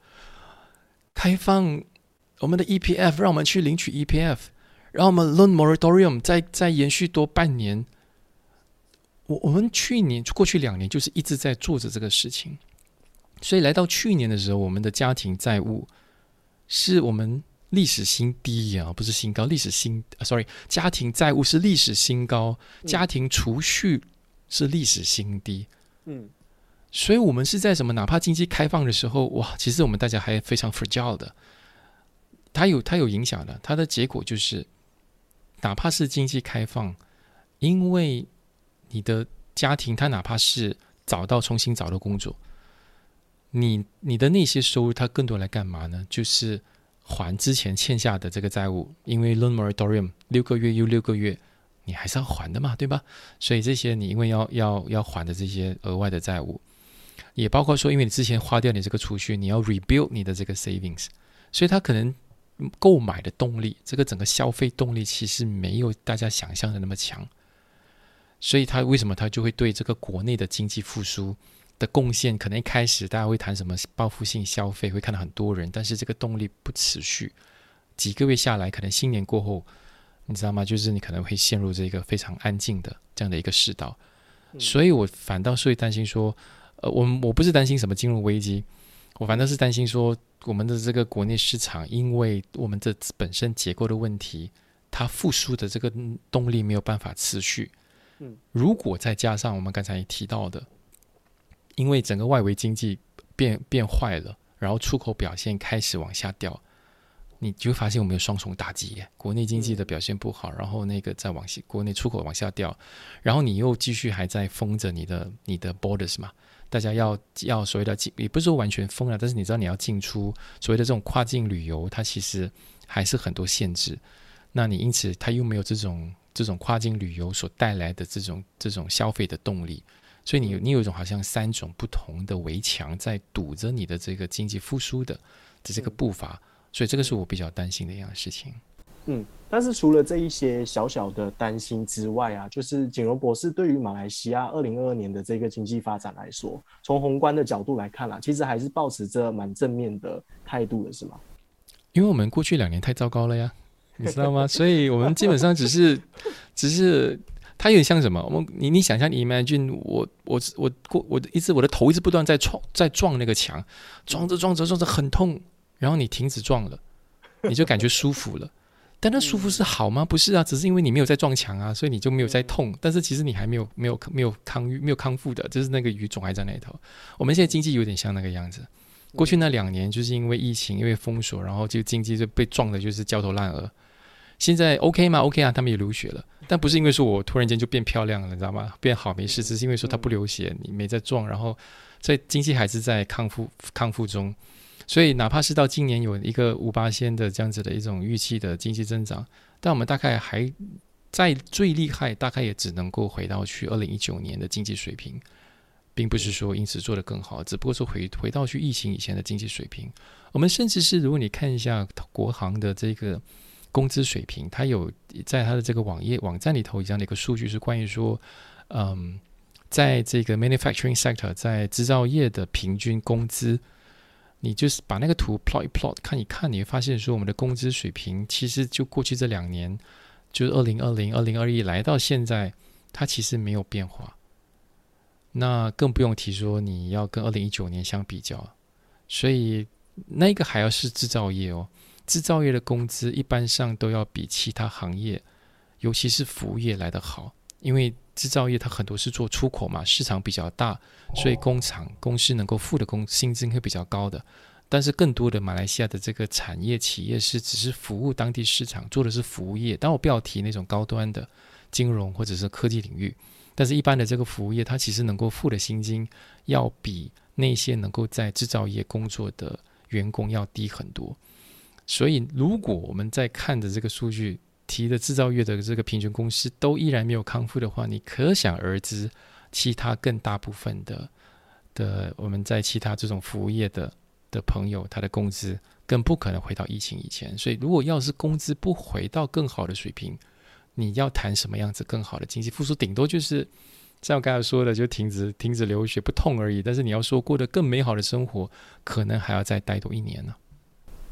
开放我们的 EPF，让我们去领取 EPF，让我们 Loan Moratorium 再再延续多半年。我我们去年过去两年就是一直在做着这个事情，所以来到去年的时候，我们的家庭债务是我们历史新低啊，不是新高，历史新，sorry，家庭债务是历史新高，家庭储蓄是历史新低，嗯，所以我们是在什么？哪怕经济开放的时候，哇，其实我们大家还非常 fragile 的，它有它有影响的，它的结果就是，哪怕是经济开放，因为你的家庭，他哪怕是找到重新找到工作，你你的那些收入，他更多来干嘛呢？就是还之前欠下的这个债务，因为 loan moratorium 六个月又六个月，你还是要还的嘛，对吧？所以这些你因为要要要还的这些额外的债务，也包括说，因为你之前花掉你这个储蓄，你要 rebuild 你的这个 savings，所以他可能购买的动力，这个整个消费动力其实没有大家想象的那么强。所以，他为什么他就会对这个国内的经济复苏的贡献，可能一开始大家会谈什么报复性消费，会看到很多人，但是这个动力不持续，几个月下来，可能新年过后，你知道吗？就是你可能会陷入这个非常安静的这样的一个世道。所以我反倒是会担心说，呃，我我不是担心什么金融危机，我反正是担心说，我们的这个国内市场，因为我们的本身结构的问题，它复苏的这个动力没有办法持续。嗯，如果再加上我们刚才提到的，因为整个外围经济变变坏了，然后出口表现开始往下掉，你就会发现我们有双重打击：国内经济的表现不好，然后那个再往下，国内出口往下掉，然后你又继续还在封着你的你的 borders 嘛？大家要要所谓的进，也不是说完全封了，但是你知道你要进出所谓的这种跨境旅游，它其实还是很多限制。那你因此它又没有这种。这种跨境旅游所带来的这种这种消费的动力，所以你你有一种好像三种不同的围墙在堵着你的这个经济复苏的的这个步伐，所以这个是我比较担心的一样事情。嗯，但是除了这一些小小的担心之外啊，就是景荣博士对于马来西亚二零二二年的这个经济发展来说，从宏观的角度来看啊，其实还是保持着蛮正面的态度的，是吗？因为我们过去两年太糟糕了呀。你知道吗？所以我们基本上只是，只是它有点像什么？我们你你想象，imagine 我我我过我的一直我的头一直不断在撞在撞那个墙，撞着撞着撞着很痛，然后你停止撞了，你就感觉舒服了。但那舒服是好吗？不是啊，只是因为你没有在撞墙啊，所以你就没有在痛。但是其实你还没有没有没有康愈没有康复的，就是那个鱼总还在那头。我们现在经济有点像那个样子。过去那两年就是因为疫情，因为封锁，然后就经济就被撞的，就是焦头烂额。现在 OK 吗？OK 啊，他们也流血了，但不是因为说我突然间就变漂亮了，你知道吗？变好没事，只是因为说他不流血，你没在撞，然后在经济还是在康复康复中，所以哪怕是到今年有一个五八仙的这样子的一种预期的经济增长，但我们大概还在最厉害，大概也只能够回到去二零一九年的经济水平，并不是说因此做得更好，只不过说回回到去疫情以前的经济水平。我们甚至是如果你看一下国行的这个。工资水平，它有在它的这个网页网站里头这样的一个数据，是关于说，嗯，在这个 manufacturing sector，在制造业的平均工资，你就是把那个图 plot 一 plot 看一看，你会发现说，我们的工资水平其实就过去这两年，就是二零二零、二零二一来到现在，它其实没有变化。那更不用提说你要跟二零一九年相比较，所以那个还要是制造业哦。制造业的工资一般上都要比其他行业，尤其是服务业来得好，因为制造业它很多是做出口嘛，市场比较大，所以工厂公司能够付的工薪资会比较高的。但是更多的马来西亚的这个产业企业是只是服务当地市场，做的是服务业。但我不要提那种高端的金融或者是科技领域，但是一般的这个服务业，它其实能够付的薪金要比那些能够在制造业工作的员工要低很多。所以，如果我们在看着这个数据提的制造业的这个平均工资都依然没有康复的话，你可想而知，其他更大部分的的我们在其他这种服务业的的朋友，他的工资更不可能回到疫情以前。所以，如果要是工资不回到更好的水平，你要谈什么样子更好的经济复苏？顶多就是像我刚才说的，就停止停止流血不痛而已。但是你要说过得更美好的生活，可能还要再待多一年呢。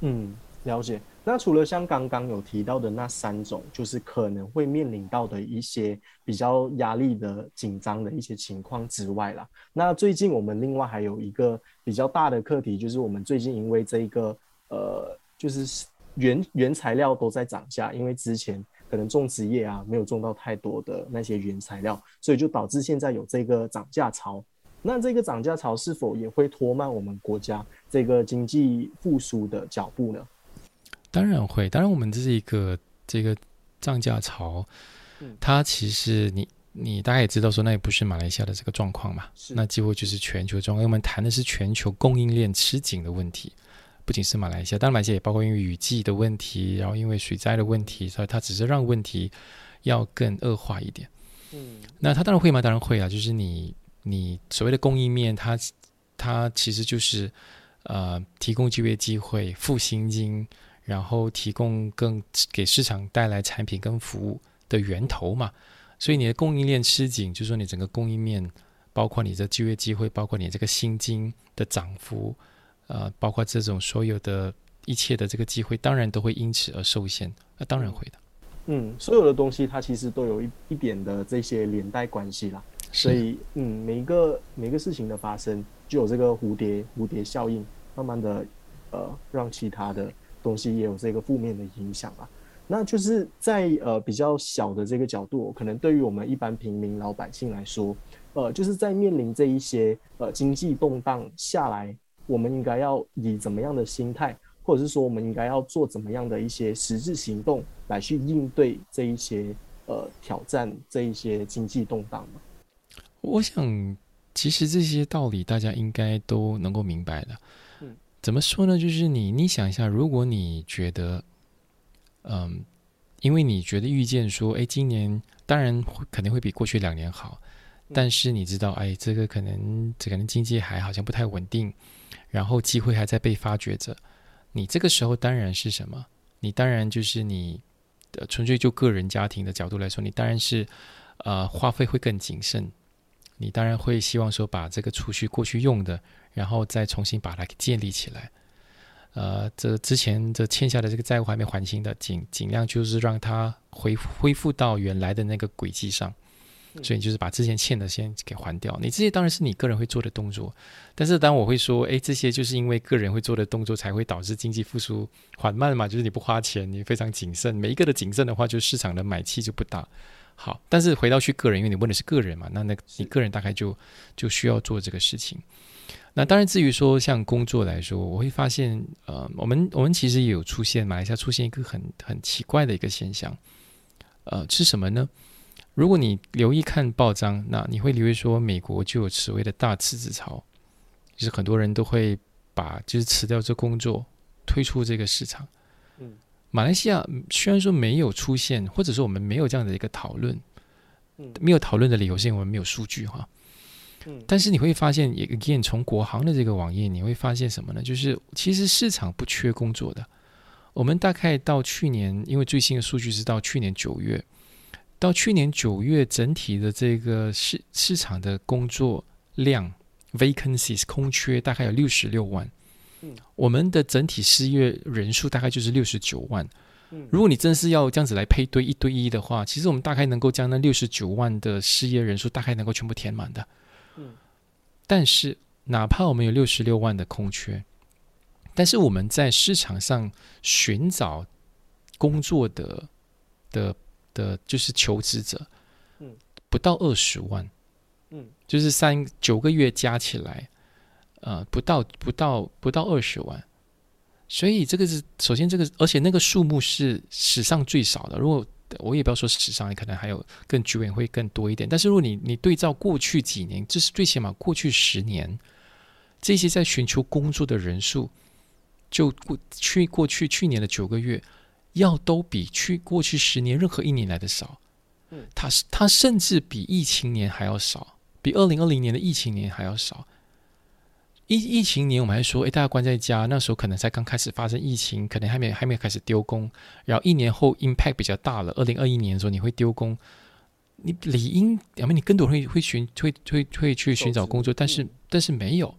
嗯。了解，那除了像刚刚有提到的那三种，就是可能会面临到的一些比较压力的紧张的一些情况之外啦，那最近我们另外还有一个比较大的课题，就是我们最近因为这个呃，就是原原材料都在涨价，因为之前可能种植业啊没有种到太多的那些原材料，所以就导致现在有这个涨价潮。那这个涨价潮是否也会拖慢我们国家这个经济复苏的脚步呢？当然会，当然我们这是一个这个涨价潮，它其实你你大概也知道说，那也不是马来西亚的这个状况嘛，那几乎就是全球状况。我们谈的是全球供应链吃紧的问题，不仅是马来西亚，当然马来西亚也包括因为雨季的问题，然后因为水灾的问题，所以它只是让问题要更恶化一点。嗯，那它当然会吗？当然会啊，就是你你所谓的供应面，它它其实就是呃提供就业机会、付薪金。然后提供更给市场带来产品跟服务的源头嘛，所以你的供应链吃紧，就是说你整个供应链，包括你的就业机会，包括你这个薪金的涨幅，呃，包括这种所有的一切的这个机会，当然都会因此而受限。那当然会的。嗯，所有的东西它其实都有一一点的这些连带关系啦。所以，嗯，每一个每一个事情的发生，就有这个蝴蝶蝴蝶效应，慢慢的，呃，让其他的。东西也有这个负面的影响啊，那就是在呃比较小的这个角度，可能对于我们一般平民老百姓来说，呃，就是在面临这一些呃经济动荡下来，我们应该要以怎么样的心态，或者是说我们应该要做怎么样的一些实质行动来去应对这一些呃挑战，这一些经济动荡呢？我想，其实这些道理大家应该都能够明白的。怎么说呢？就是你，你想一下，如果你觉得，嗯，因为你觉得预见说，哎，今年当然肯定会比过去两年好，但是你知道，哎，这个可能这可能经济还好像不太稳定，然后机会还在被发掘着，你这个时候当然是什么？你当然就是你，纯粹就个人家庭的角度来说，你当然是呃花费会更谨慎，你当然会希望说把这个储蓄过去用的。然后再重新把它给建立起来，呃，这之前这欠下的这个债务还没还清的，尽尽量就是让它恢恢复到原来的那个轨迹上，所以就是把之前欠的先给还掉。你这些当然是你个人会做的动作，但是当我会说，哎，这些就是因为个人会做的动作才会导致经济复苏缓慢嘛，就是你不花钱，你非常谨慎，每一个的谨慎的话，就市场的买气就不大。好，但是回到去个人，因为你问的是个人嘛，那那你个人大概就就需要做这个事情。那当然，至于说像工作来说，我会发现，呃，我们我们其实也有出现马来西亚出现一个很很奇怪的一个现象，呃，是什么呢？如果你留意看报章，那你会留意说，美国就有所谓的大辞职潮，就是很多人都会把就是辞掉这工作，退出这个市场。嗯，马来西亚虽然说没有出现，或者说我们没有这样的一个讨论，嗯，没有讨论的理由是因为我们没有数据哈。但是你会发现也，again，从国行的这个网页，你会发现什么呢？就是其实市场不缺工作的。我们大概到去年，因为最新的数据是到去年九月，到去年九月整体的这个市市场的工作量 vacancies 空缺大概有六十六万。嗯，我们的整体失业人数大概就是六十九万。嗯，如果你真是要这样子来配对一对一的话，其实我们大概能够将那六十九万的失业人数大概能够全部填满的。嗯，但是哪怕我们有六十六万的空缺，但是我们在市场上寻找工作的的的，就是求职者，嗯，不到二十万，嗯，就是三九个月加起来，呃，不到不到不到二十万，所以这个是首先这个，而且那个数目是史上最少的。如果我也不要说史上，可能还有更久远会更多一点。但是如果你你对照过去几年，这是最起码过去十年，这些在寻求工作的人数，就过去过去去年的九个月，要都比去过去十年任何一年来的少。嗯，它是它甚至比疫情年还要少，比二零二零年的疫情年还要少。疫疫情年，我们还说，哎，大家关在家，那时候可能才刚开始发生疫情，可能还没还没开始丢工。然后一年后，impact 比较大了。二零二一年的时候，你会丢工，你理应，因为你更多人会会寻会会会去寻找工作，但是但是没有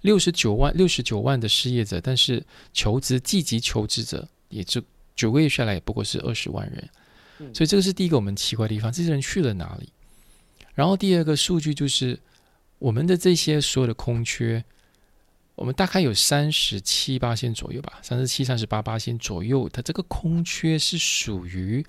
六十九万六十九万的失业者，但是求职积极求职者也就九个月下来也不过是二十万人，所以这个是第一个我们奇怪的地方，这些人去了哪里？然后第二个数据就是我们的这些所有的空缺，我们大概有三十七八千左右吧，三十七、三十八八千左右，它这个空缺是属于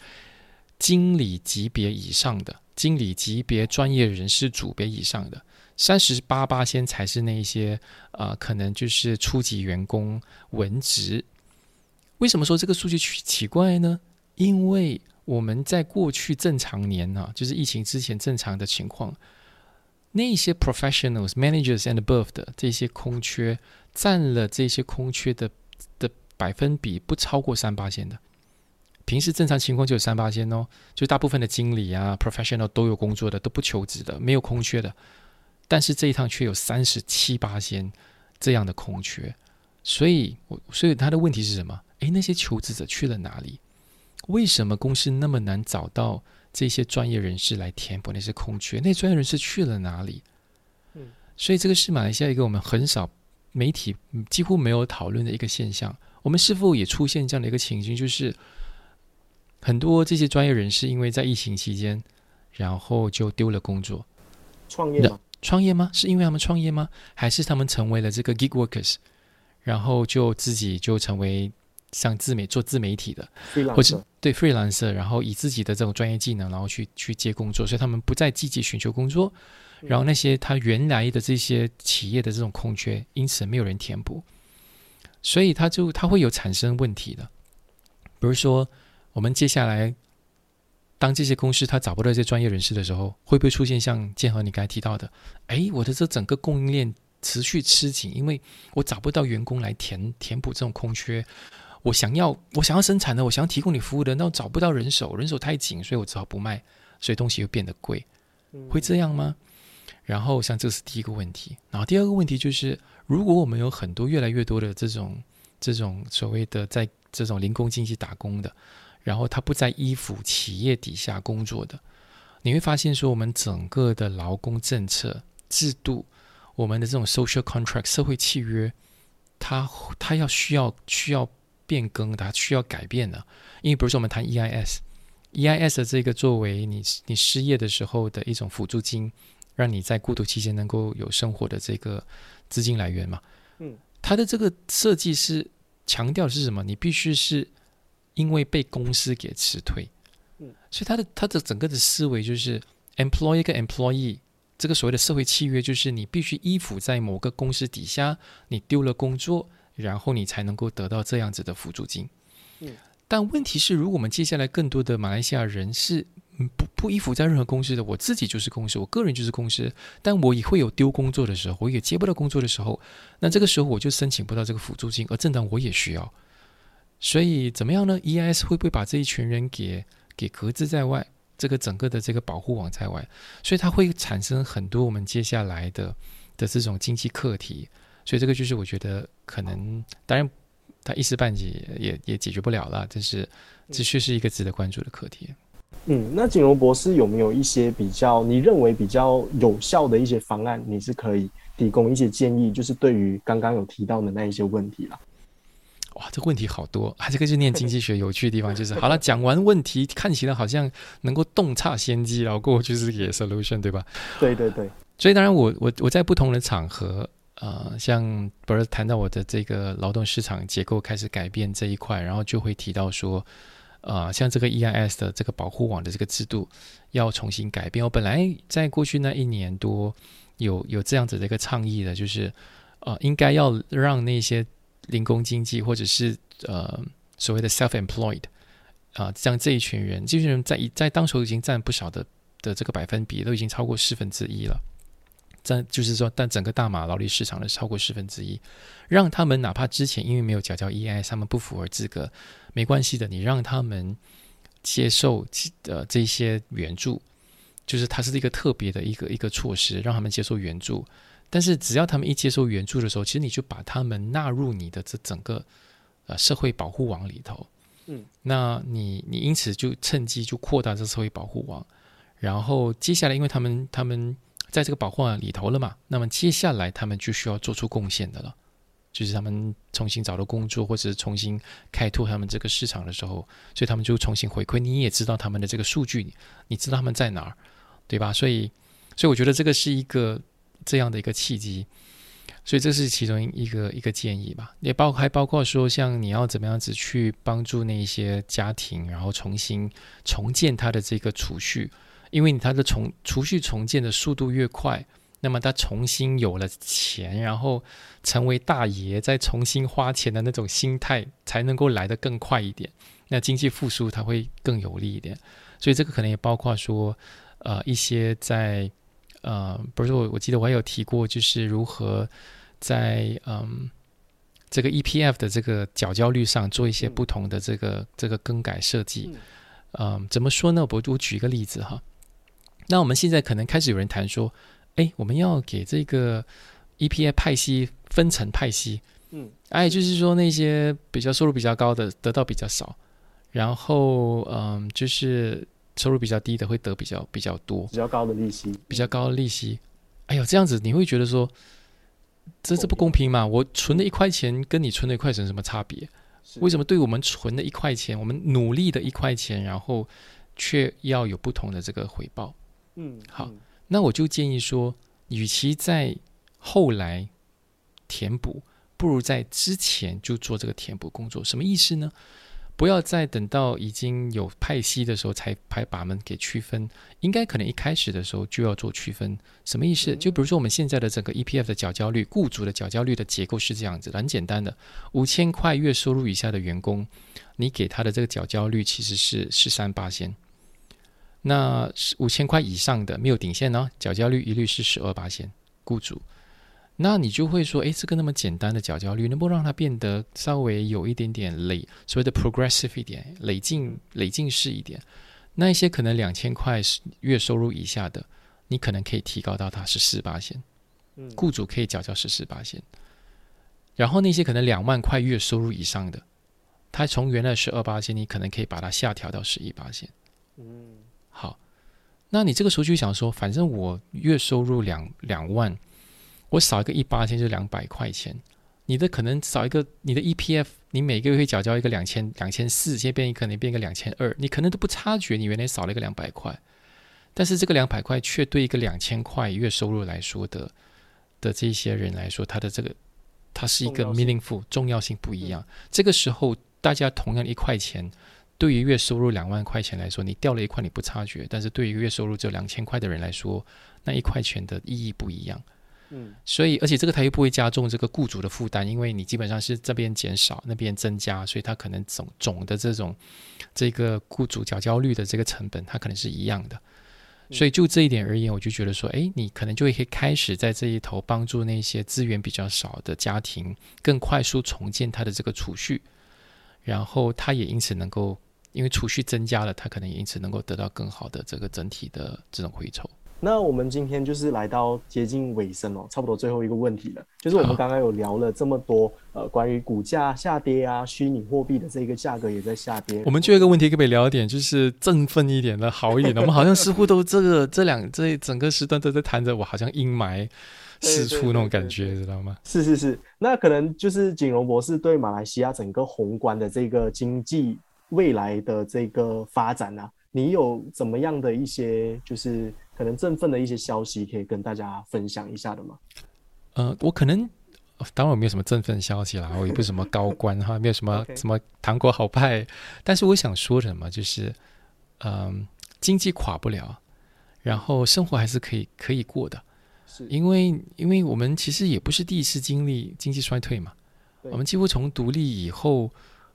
经理级别以上的，经理级别专业人士组别以上的。三十八八先才是那些呃，可能就是初级员工文职。为什么说这个数据奇奇怪呢？因为我们在过去正常年呢，就是疫情之前正常的情况，那些 professionals managers and above 的这些空缺，占了这些空缺的的百分比不超过三八线的。平时正常情况就有三八线哦，就大部分的经理啊 professional 都有工作的，都不求职的，没有空缺的。但是这一趟却有三十七八千这样的空缺，所以，我所以他的问题是什么？诶，那些求职者去了哪里？为什么公司那么难找到这些专业人士来填补那些空缺？那专业人士去了哪里？嗯，所以这个是马来西亚一个我们很少媒体几乎没有讨论的一个现象。我们是否也出现这样的一个情形？就是很多这些专业人士因为在疫情期间，然后就丢了工作，创业吗？创业吗？是因为他们创业吗？还是他们成为了这个 gig workers，然后就自己就成为像自媒做自媒体的，或者对 freelancer，然后以自己的这种专业技能，然后去去接工作，所以他们不再积极寻求工作，然后那些他原来的这些企业的这种空缺，因此没有人填补，所以他就他会有产生问题的，比如说我们接下来。当这些公司他找不到这些专业人士的时候，会不会出现像建和你刚才提到的？哎，我的这整个供应链持续吃紧，因为我找不到员工来填填补这种空缺。我想要我想要生产的，我想要提供你服务的，那找不到人手，人手太紧，所以我只好不卖，所以东西又变得贵，会这样吗？然后像这是第一个问题，然后第二个问题就是，如果我们有很多越来越多的这种这种所谓的在这种零工经济打工的。然后他不在依附企业底下工作的，你会发现说，我们整个的劳工政策制度，我们的这种 social contract 社会契约，他他要需要需要变更，它需要改变的。因为比如说我们谈 EIS，EIS 的这个作为你你失业的时候的一种辅助金，让你在孤独期间能够有生活的这个资金来源嘛。嗯，它的这个设计是强调的是什么？你必须是。因为被公司给辞退，嗯，所以他的他的整个的思维就是 employee 跟 employee 这个所谓的社会契约，就是你必须依附在某个公司底下，你丢了工作，然后你才能够得到这样子的辅助金。嗯，但问题是，如果我们接下来更多的马来西亚人是不不依附在任何公司的，我自己就是公司，我个人就是公司，但我也会有丢工作的时候，我也接不到工作的时候，那这个时候我就申请不到这个辅助金，而正当我也需要。所以怎么样呢？EIS 会不会把这一群人给给隔置在外？这个整个的这个保护网在外，所以它会产生很多我们接下来的的这种经济课题。所以这个就是我觉得可能，当然它一时半解也也解决不了了，但是这却是一个值得关注的课题。嗯，那锦荣博士有没有一些比较你认为比较有效的一些方案？你是可以提供一些建议，就是对于刚刚有提到的那一些问题了。哇，这问题好多啊！这个是念经济学有趣的地方，就是好了，讲完问题，看起来好像能够洞察先机，然后过去是给 solution，对吧？对对对。所以当然，我我我在不同的场合，呃，像不是谈到我的这个劳动市场结构开始改变这一块，然后就会提到说，呃，像这个 EIS 的这个保护网的这个制度要重新改变。我本来在过去那一年多有有这样子的一个倡议的，就是呃，应该要让那些。零工经济，或者是呃所谓的 self-employed 啊，像这一群人，这群人在在当时已经占不少的的这个百分比，都已经超过四分之一了。占就是说，但整个大马劳力市场的超过四分之一，让他们哪怕之前因为没有缴交 EI，他们不符合资格，没关系的，你让他们接受呃这些援助，就是它是一个特别的一个一个措施，让他们接受援助。但是只要他们一接受援助的时候，其实你就把他们纳入你的这整个呃社会保护网里头，嗯，那你你因此就趁机就扩大这社会保护网，然后接下来因为他们他们在这个保护网里头了嘛，那么接下来他们就需要做出贡献的了，就是他们重新找到工作，或者是重新开拓他们这个市场的时候，所以他们就重新回馈。你也知道他们的这个数据，你知道他们在哪儿，对吧？所以，所以我觉得这个是一个这样的一个契机。所以这是其中一个一个建议吧，也包还包括说，像你要怎么样子去帮助那些家庭，然后重新重建他的这个储蓄，因为他的重储蓄重建的速度越快，那么他重新有了钱，然后成为大爷，再重新花钱的那种心态才能够来得更快一点，那经济复苏它会更有利一点。所以这个可能也包括说，呃，一些在。呃，不是我，我记得我还有提过，就是如何在嗯这个 EPF 的这个缴交率上做一些不同的这个这个更改设计。嗯，怎么说呢？我我举一个例子哈。那我们现在可能开始有人谈说，哎，我们要给这个 EPA 派息分成派息。嗯，哎，就是说那些比较收入比较高的得到比较少，然后嗯，就是。收入比较低的会得比较比较多，比较高的利息，比较高的利息。哎呦，这样子你会觉得说，这这不公平嘛？我存的一块钱跟你存的一块钱什么差别？为什么对我们存的一块钱，我们努力的一块钱，然后却要有不同的这个回报？嗯，好，那我就建议说，与其在后来填补，不如在之前就做这个填补工作。什么意思呢？不要再等到已经有派息的时候才拍把门给区分，应该可能一开始的时候就要做区分。什么意思？就比如说我们现在的整个 EPF 的缴交率，雇主的缴交率的结构是这样子，很简单的，五千块月收入以下的员工，你给他的这个缴交率其实是十三八仙。那五千块以上的没有顶线呢，缴交率一律是十二八线，雇主。那你就会说，哎，这个那么简单的缴交率，能不能让它变得稍微有一点点累，所谓的 progressive 一点，累进累进式一点？那一些可能两千块月收入以下的，你可能可以提高到它是四八线，嗯，雇主可以缴交十四八线。然后那些可能两万块月收入以上的，它从原来十二八线，你可能可以把它下调到十一八线。嗯，好，那你这个时候就想说，反正我月收入两两万。我少一个一八千就两百块钱，你的可能少一个你的 EPF，你每个月会缴交一个两千两千四，现在变可能变一个两千二，你可能都不察觉你原来少了一个两百块，但是这个两百块却对一个两千块月收入来说的的这些人来说，他的这个它是一个 meaningful 重要性不一样。这个时候大家同样一块钱，对于月收入两万块钱来说，你掉了一块你不察觉，但是对于月收入只有两千块的人来说，那一块钱的意义不一样。嗯，所以而且这个它又不会加重这个雇主的负担，因为你基本上是这边减少，那边增加，所以它可能总总的这种这个雇主缴交率的这个成本，它可能是一样的。所以就这一点而言，我就觉得说，哎，你可能就会开始在这一头帮助那些资源比较少的家庭更快速重建他的这个储蓄，然后他也因此能够因为储蓄增加了，他可能也因此能够得到更好的这个整体的这种回酬。那我们今天就是来到接近尾声哦，差不多最后一个问题了，就是我们刚刚有聊了这么多，呃，关于股价下跌啊，虚拟货币的这个价格也在下跌。我们最后一个问题可不可以聊一点，就是振奋一点的，好一点的？我们好像似乎都这个这两这整个时段都在谈着，我好像阴霾四处那种感觉，知道吗？是是是，那可能就是锦荣博士对马来西亚整个宏观的这个经济未来的这个发展啊，你有怎么样的一些就是？可能振奋的一些消息可以跟大家分享一下的吗？呃，我可能当然我没有什么振奋消息啦，我也不是什么高官哈，没有什么 什么糖果好派。但是我想说什么，就是嗯，经济垮不了，然后生活还是可以可以过的。是因为因为我们其实也不是第一次经历经济衰退嘛，我们几乎从独立以后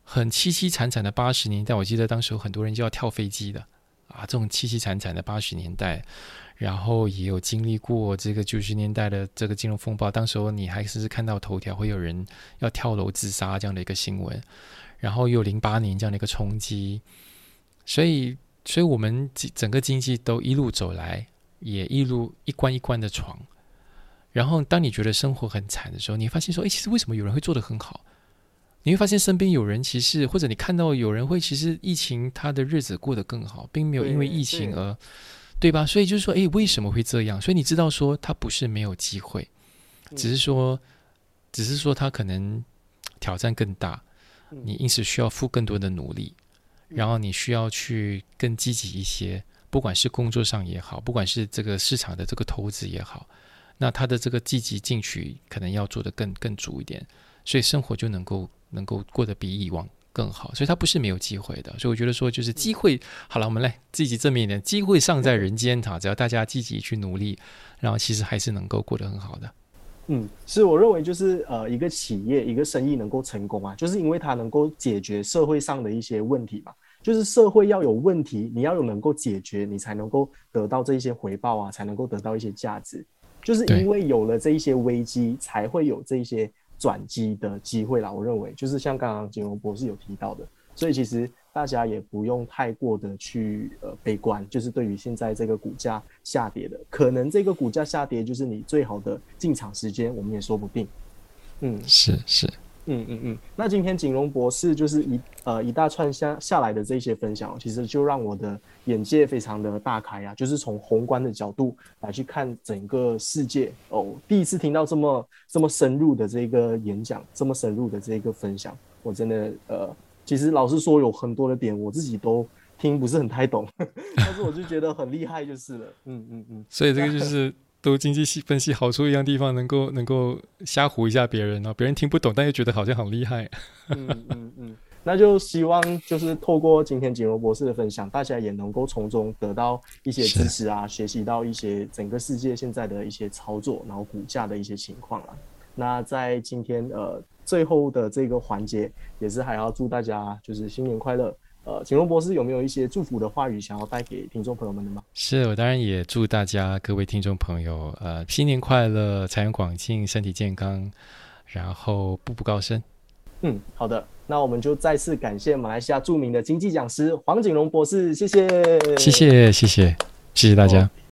很凄凄惨惨的八十年代，我记得当时有很多人就要跳飞机的。啊，这种凄凄惨惨的八十年代，然后也有经历过这个九十年代的这个金融风暴。当时候你还是看到头条会有人要跳楼自杀这样的一个新闻，然后又零八年这样的一个冲击，所以，所以我们整个经济都一路走来，也一路一关一关的闯。然后，当你觉得生活很惨的时候，你发现说，哎，其实为什么有人会做得很好？你会发现身边有人，其实或者你看到有人会，其实疫情他的日子过得更好，并没有因为疫情而，对吧？所以就是说，哎，为什么会这样？所以你知道说他不是没有机会，只是说只是说他可能挑战更大，嗯。你因此需要付更多的努力，然后你需要去更积极一些，不管是工作上也好，不管是这个市场的这个投资也好，那他的这个积极进取可能要做得更更足一点，所以生活就能够能够过得比以往更好，所以它不是没有机会的。所以我觉得说，就是机会，好了，我们来积极正面一点，机会尚在人间哈，只要大家积极去努力，然后其实还是能够过得很好的。嗯，是我认为就是呃，一个企业一个生意能够成功啊，就是因为它能够解决社会上的一些问题嘛。就是社会要有问题，你要有能够解决，你才能够得到这一些回报啊，才能够得到一些价值。就是因为有了这一些危机，才会有这一些转机的机会啦。我认为就是像刚刚金融博士有提到的，所以其实大家也不用太过的去呃悲观，就是对于现在这个股价下跌的，可能这个股价下跌就是你最好的进场时间，我们也说不定。嗯，是是，嗯嗯嗯。那今天锦荣博士就是一呃一大串下下来的这些分享，其实就让我的眼界非常的大开啊，就是从宏观的角度来去看整个世界哦。第一次听到这么这么深入的这个演讲，这么深入的这个分享，我真的呃。其实老实说，有很多的点我自己都听不是很太懂，但是我就觉得很厉害就是了。嗯嗯嗯。所以这个就是读经济系分析好处一样地方，能够能够瞎唬一下别人啊，别人听不懂，但又觉得好像很厉害。嗯嗯嗯。那就希望就是透过今天锦荣博士的分享，大家也能够从中得到一些知识啊，学习到一些整个世界现在的一些操作，然后股价的一些情况啊。那在今天呃。最后的这个环节，也是还要祝大家就是新年快乐。呃，景荣博士有没有一些祝福的话语想要带给听众朋友们的吗？是我当然也祝大家各位听众朋友，呃，新年快乐，财源广进，身体健康，然后步步高升。嗯，好的，那我们就再次感谢马来西亚著名的经济讲师黄景荣博士，谢谢，谢谢，谢谢，谢谢大家。